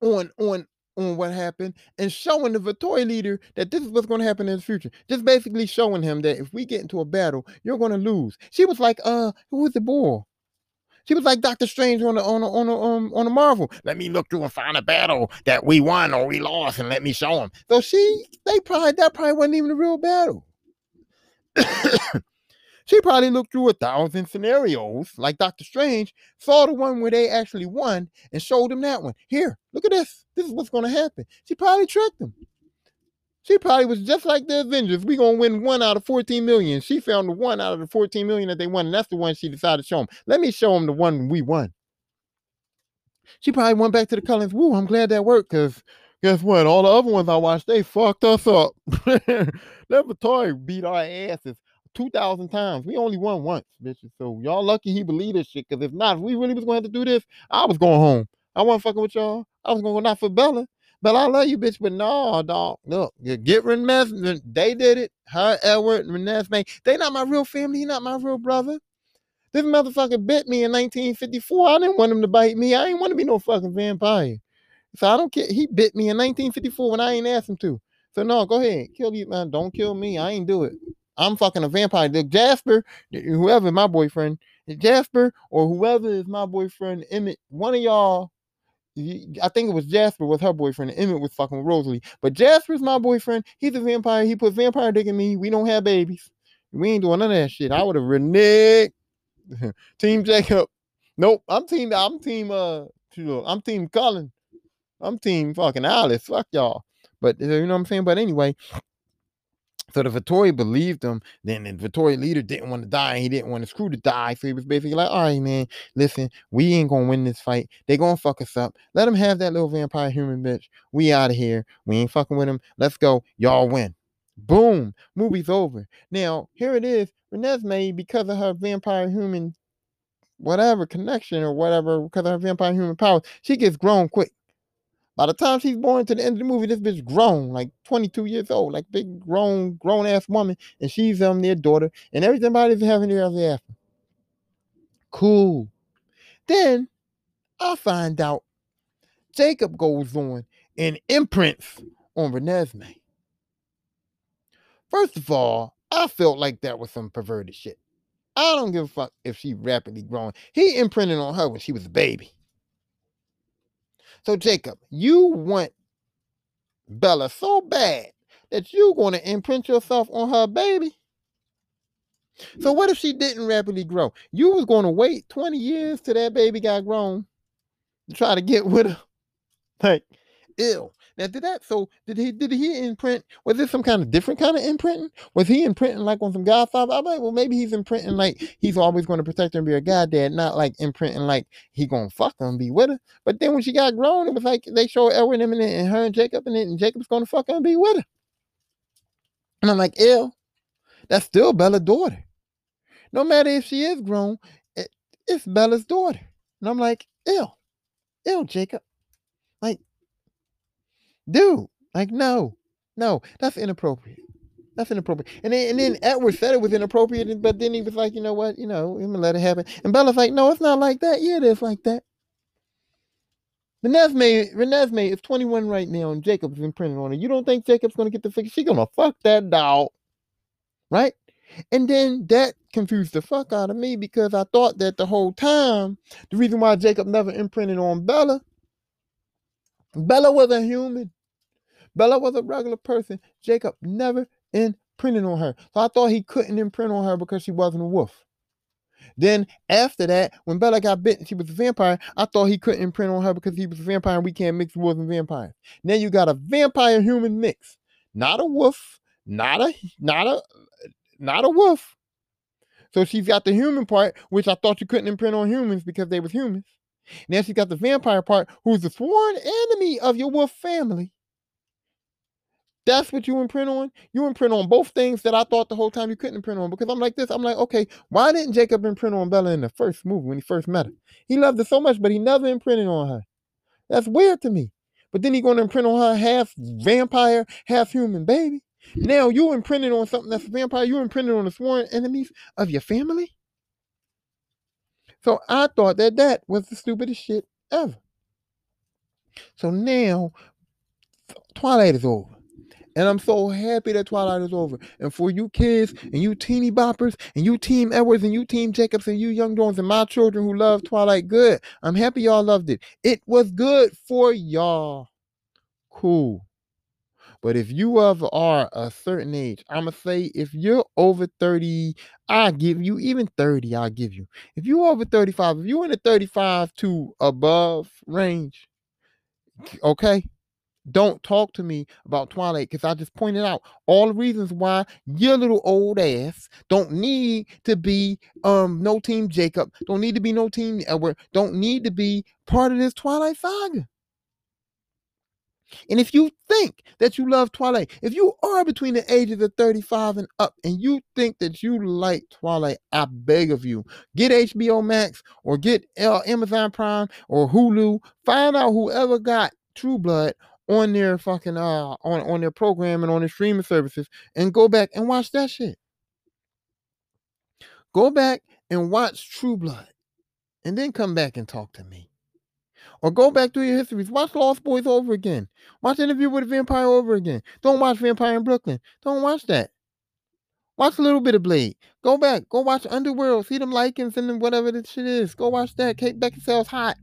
on on on what happened and showing the Victoria leader that this is what's going to happen in the future. Just basically showing him that if we get into a battle, you're going to lose. She was like, uh, who was the boy? She was like Doctor Strange on the on the, on the, um, on the Marvel. Let me look through and find a battle that we won or we lost, and let me show them. So she, they probably that probably wasn't even a real battle. She probably looked through a thousand scenarios like Doctor Strange, saw the one where they actually won, and showed them that one. Here, look at this. This is what's going to happen. She probably tricked them. She probably was just like the Avengers. We're gonna win one out of 14 million. She found the one out of the 14 million that they won, and that's the one she decided to show them. Let me show them the one we won. She probably went back to the Cullens. Woo, I'm glad that worked because guess what? All the other ones I watched, they fucked us up. toy beat our asses two thousand times. We only won once, bitches. So y'all lucky he believed this shit. Cause if not, if we really was gonna have to do this, I was going home. I wasn't fucking with y'all. I was gonna go not for Bella. But I love you, bitch. But no, dog. Look, get Renez. They did it. Her, Edward, Renez, man. They not my real family. He not my real brother. This motherfucker bit me in 1954. I didn't want him to bite me. I ain't want to be no fucking vampire. So I don't care. He bit me in 1954 when I ain't asked him to. So no, go ahead. Kill you, man. Don't kill me. I ain't do it. I'm fucking a vampire. The Jasper, whoever my boyfriend, Jasper or whoever is my boyfriend, Emmett, one of y'all, I think it was Jasper was her boyfriend, Emmett was fucking Rosalie. But Jasper's my boyfriend. He's a vampire. He put vampire dick in me. We don't have babies. We ain't doing none of that shit. I would have reneged. team Jacob. Nope. I'm team. I'm team. Uh, I'm team Cullen. I'm team fucking Alice. Fuck y'all. But uh, you know what I'm saying. But anyway, so the Volturi believed him. Then the Volturi leader didn't want to die. He didn't want his crew to die. So he was basically like, all right, man, listen, we ain't gonna win this fight. They gonna fuck us up. Let them have that little vampire human bitch. We out of here. We ain't fucking with him. Let's go. Y'all win. Boom. Movie's over. Now, here it is. Renesmee, because of her vampire human whatever connection or whatever because of her vampire human powers, she gets grown quick. By the time she's born to the end of the movie, this bitch grown, like 22 years old, like big grown, grown ass woman, and she's um their daughter, and everybody's having their ever after. Cool. Then I find out Jacob goes on and imprints on Renesmee. First of all, I felt like that was some perverted shit. I don't give a fuck if she rapidly growing. He imprinted on her when she was a baby. So, Jacob, you want Bella so bad that you're going to imprint yourself on her baby? So, what if she didn't rapidly grow? You was going to wait 20 years till that baby got grown to try to get with her. Like, ill. Now, did that? So, did he? Did he imprint? Was this some kind of different kind of imprinting? Was he imprinting like on some Godfather? I'm like, well, maybe he's imprinting like he's always going to protect her and be a goddad, not like imprinting like he gonna fuck her and be with her. But then when she got grown, it was like they show Edward and, and her and Jacob and, it, and Jacob's gonna fuck her and be with her. And I'm like, ill. That's still Bella's daughter. No matter if she is grown, it, it's Bella's daughter. And I'm like, ill, ill, Jacob. Dude, like, no, no, that's inappropriate. That's inappropriate. And then, and then Edward said it was inappropriate, but then he was like, you know what, you know, I'm gonna let it happen. And Bella's like, no, it's not like that. Yeah, it is like that. Renesmee, Renesmee is 21 right now, and Jacob's imprinted on her. You don't think Jacob's gonna get the fix? She's gonna fuck that dog, right? And then that confused the fuck out of me because I thought that the whole time, the reason why Jacob never imprinted on Bella Bella was a human. Bella was a regular person. Jacob never imprinted on her. So I thought he couldn't imprint on her because she wasn't a wolf. Then after that, when Bella got bitten, she was a vampire. I thought he couldn't imprint on her because he was a vampire and we can't mix wolves and vampires. Now you got a vampire human mix. Not a wolf, not a not a not a wolf. So she's got the human part, which I thought you couldn't imprint on humans because they was humans. Now she's got the vampire part, who's the sworn enemy of your wolf family. That's what you imprint on. You imprint on both things that I thought the whole time you couldn't imprint on. Because I'm like this. I'm like, okay, why didn't Jacob imprint on Bella in the first movie when he first met her? He loved her so much, but he never imprinted on her. That's weird to me. But then he going to imprint on her half vampire, half human baby. Now you imprinted on something that's a vampire. You imprinted on the sworn enemies of your family. So I thought that that was the stupidest shit ever. So now Twilight is over. And I'm so happy that Twilight is over. And for you kids and you teeny boppers and you team Edwards and you team Jacobs and you young Jones and my children who love Twilight, good. I'm happy y'all loved it. It was good for y'all. Cool. But if you of are a certain age, I'ma say if you're over 30, I'll give you even 30, I'll give you. If you're over 35, if you're in the 35 to above range, okay, don't talk to me about Twilight because I just pointed out all the reasons why your little old ass don't need to be um no team Jacob, don't need to be no team Edward, don't need to be part of this Twilight saga. And if you think that you love Twilight, if you are between the ages of 35 and up and you think that you like Twilight, I beg of you, get HBO Max or get uh, Amazon Prime or Hulu. Find out whoever got True Blood on their fucking uh on, on their program and on their streaming services and go back and watch that shit. Go back and watch True Blood and then come back and talk to me. Or go back through your histories. Watch Lost Boys over again. Watch Interview with a Vampire over again. Don't watch Vampire in Brooklyn. Don't watch that. Watch a little bit of Blade. Go back. Go watch Underworld. See them Lycans and whatever this shit is. Go watch that. Kate Beckinsale's hot.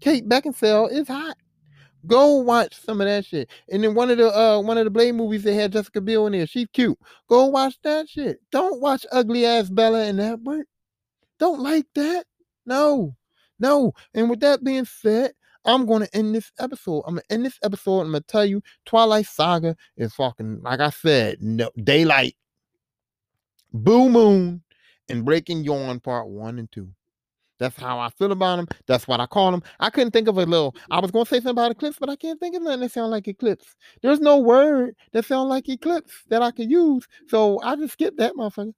Kate Beckinsale is hot. Go watch some of that shit. And then one of the uh one of the Blade movies they had Jessica Biel in there. She's cute. Go watch that shit. Don't watch ugly ass Bella and Edward. Don't like that. No. No. And with that being said, I'm going to end this episode. I'm going to end this episode. I'm going to tell you Twilight Saga is fucking, like I said, no, Daylight, Blue Moon, and Breaking Yawn Part 1 and 2. That's how I feel about them. That's what I call them. I couldn't think of a little. I was going to say something about Eclipse, but I can't think of nothing that sound like Eclipse. There's no word that sound like Eclipse that I could use. So I just skipped that motherfucker.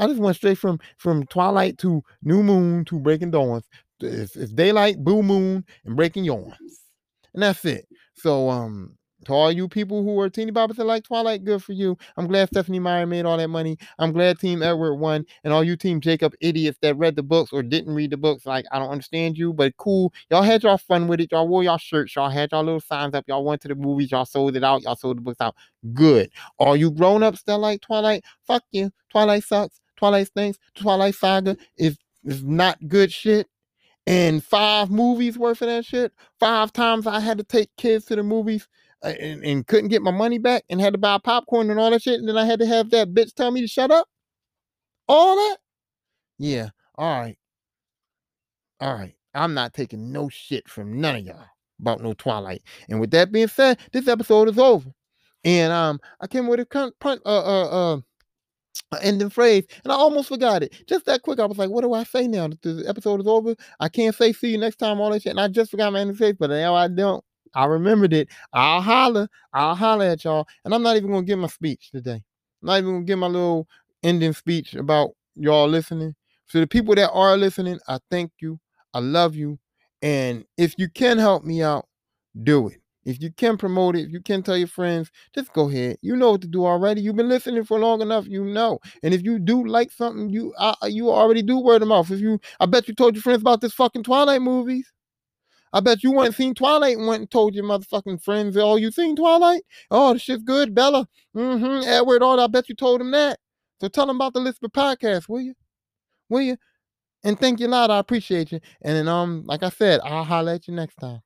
I just went straight from from Twilight to New Moon to Breaking Dawns. It's, it's Daylight, Blue Moon, and Breaking Yawns, and that's it. So um, to all you people who are teeny boppers that like Twilight, good for you. I'm glad Stephenie Meyer made all that money. I'm glad Team Edward won. And all you Team Jacob idiots that read the books or didn't read the books, like, I don't understand you, but cool. Y'all had y'all fun with it. Y'all wore y'all shirts. Y'all had y'all little signs up. Y'all went to the movies. Y'all sold it out. Y'all sold the books out. Good. All you grown ups that like Twilight, fuck you. Twilight sucks. Twilight stinks. Twilight Saga is, is not good shit and five movies worth of that shit. Five times I had to take kids to the movies uh, and, and couldn't get my money back and had to buy popcorn and all that shit. And then I had to have that bitch tell me to shut up. All that? Yeah. All right. All right. I'm not taking no shit from none of y'all about no Twilight. And with that being said, this episode is over. And um, I came with a uh uh uh ending phrase, and I almost forgot it. Just that quick, I was like, "What do I say now? The episode is over. I can't say see you next time, all that shit." And I just forgot my ending phrase, but now I don't. I remembered it. I'll holler. I'll holler at y'all. And I'm not even gonna give my speech today. I'm not even gonna give my little ending speech about y'all listening. So the people that are listening, I thank you. I love you. And if you can help me out, do it. If you can promote it, if you can tell your friends, just go ahead. You know what to do already. You've been listening for long enough. You know. And if you do like something, you uh, you already do word of mouth. If you, I bet you told your friends about this fucking Twilight movies. I bet you went seen Twilight and went and told your motherfucking friends, oh, you seen Twilight? Oh, the shit's good, Bella. Mm-hmm. Edward, all I bet you told them that. So tell them about the Lisper podcast, will you? Will you? And thank you a lot. I appreciate you. And then um, like I said, I'll holler at you next time.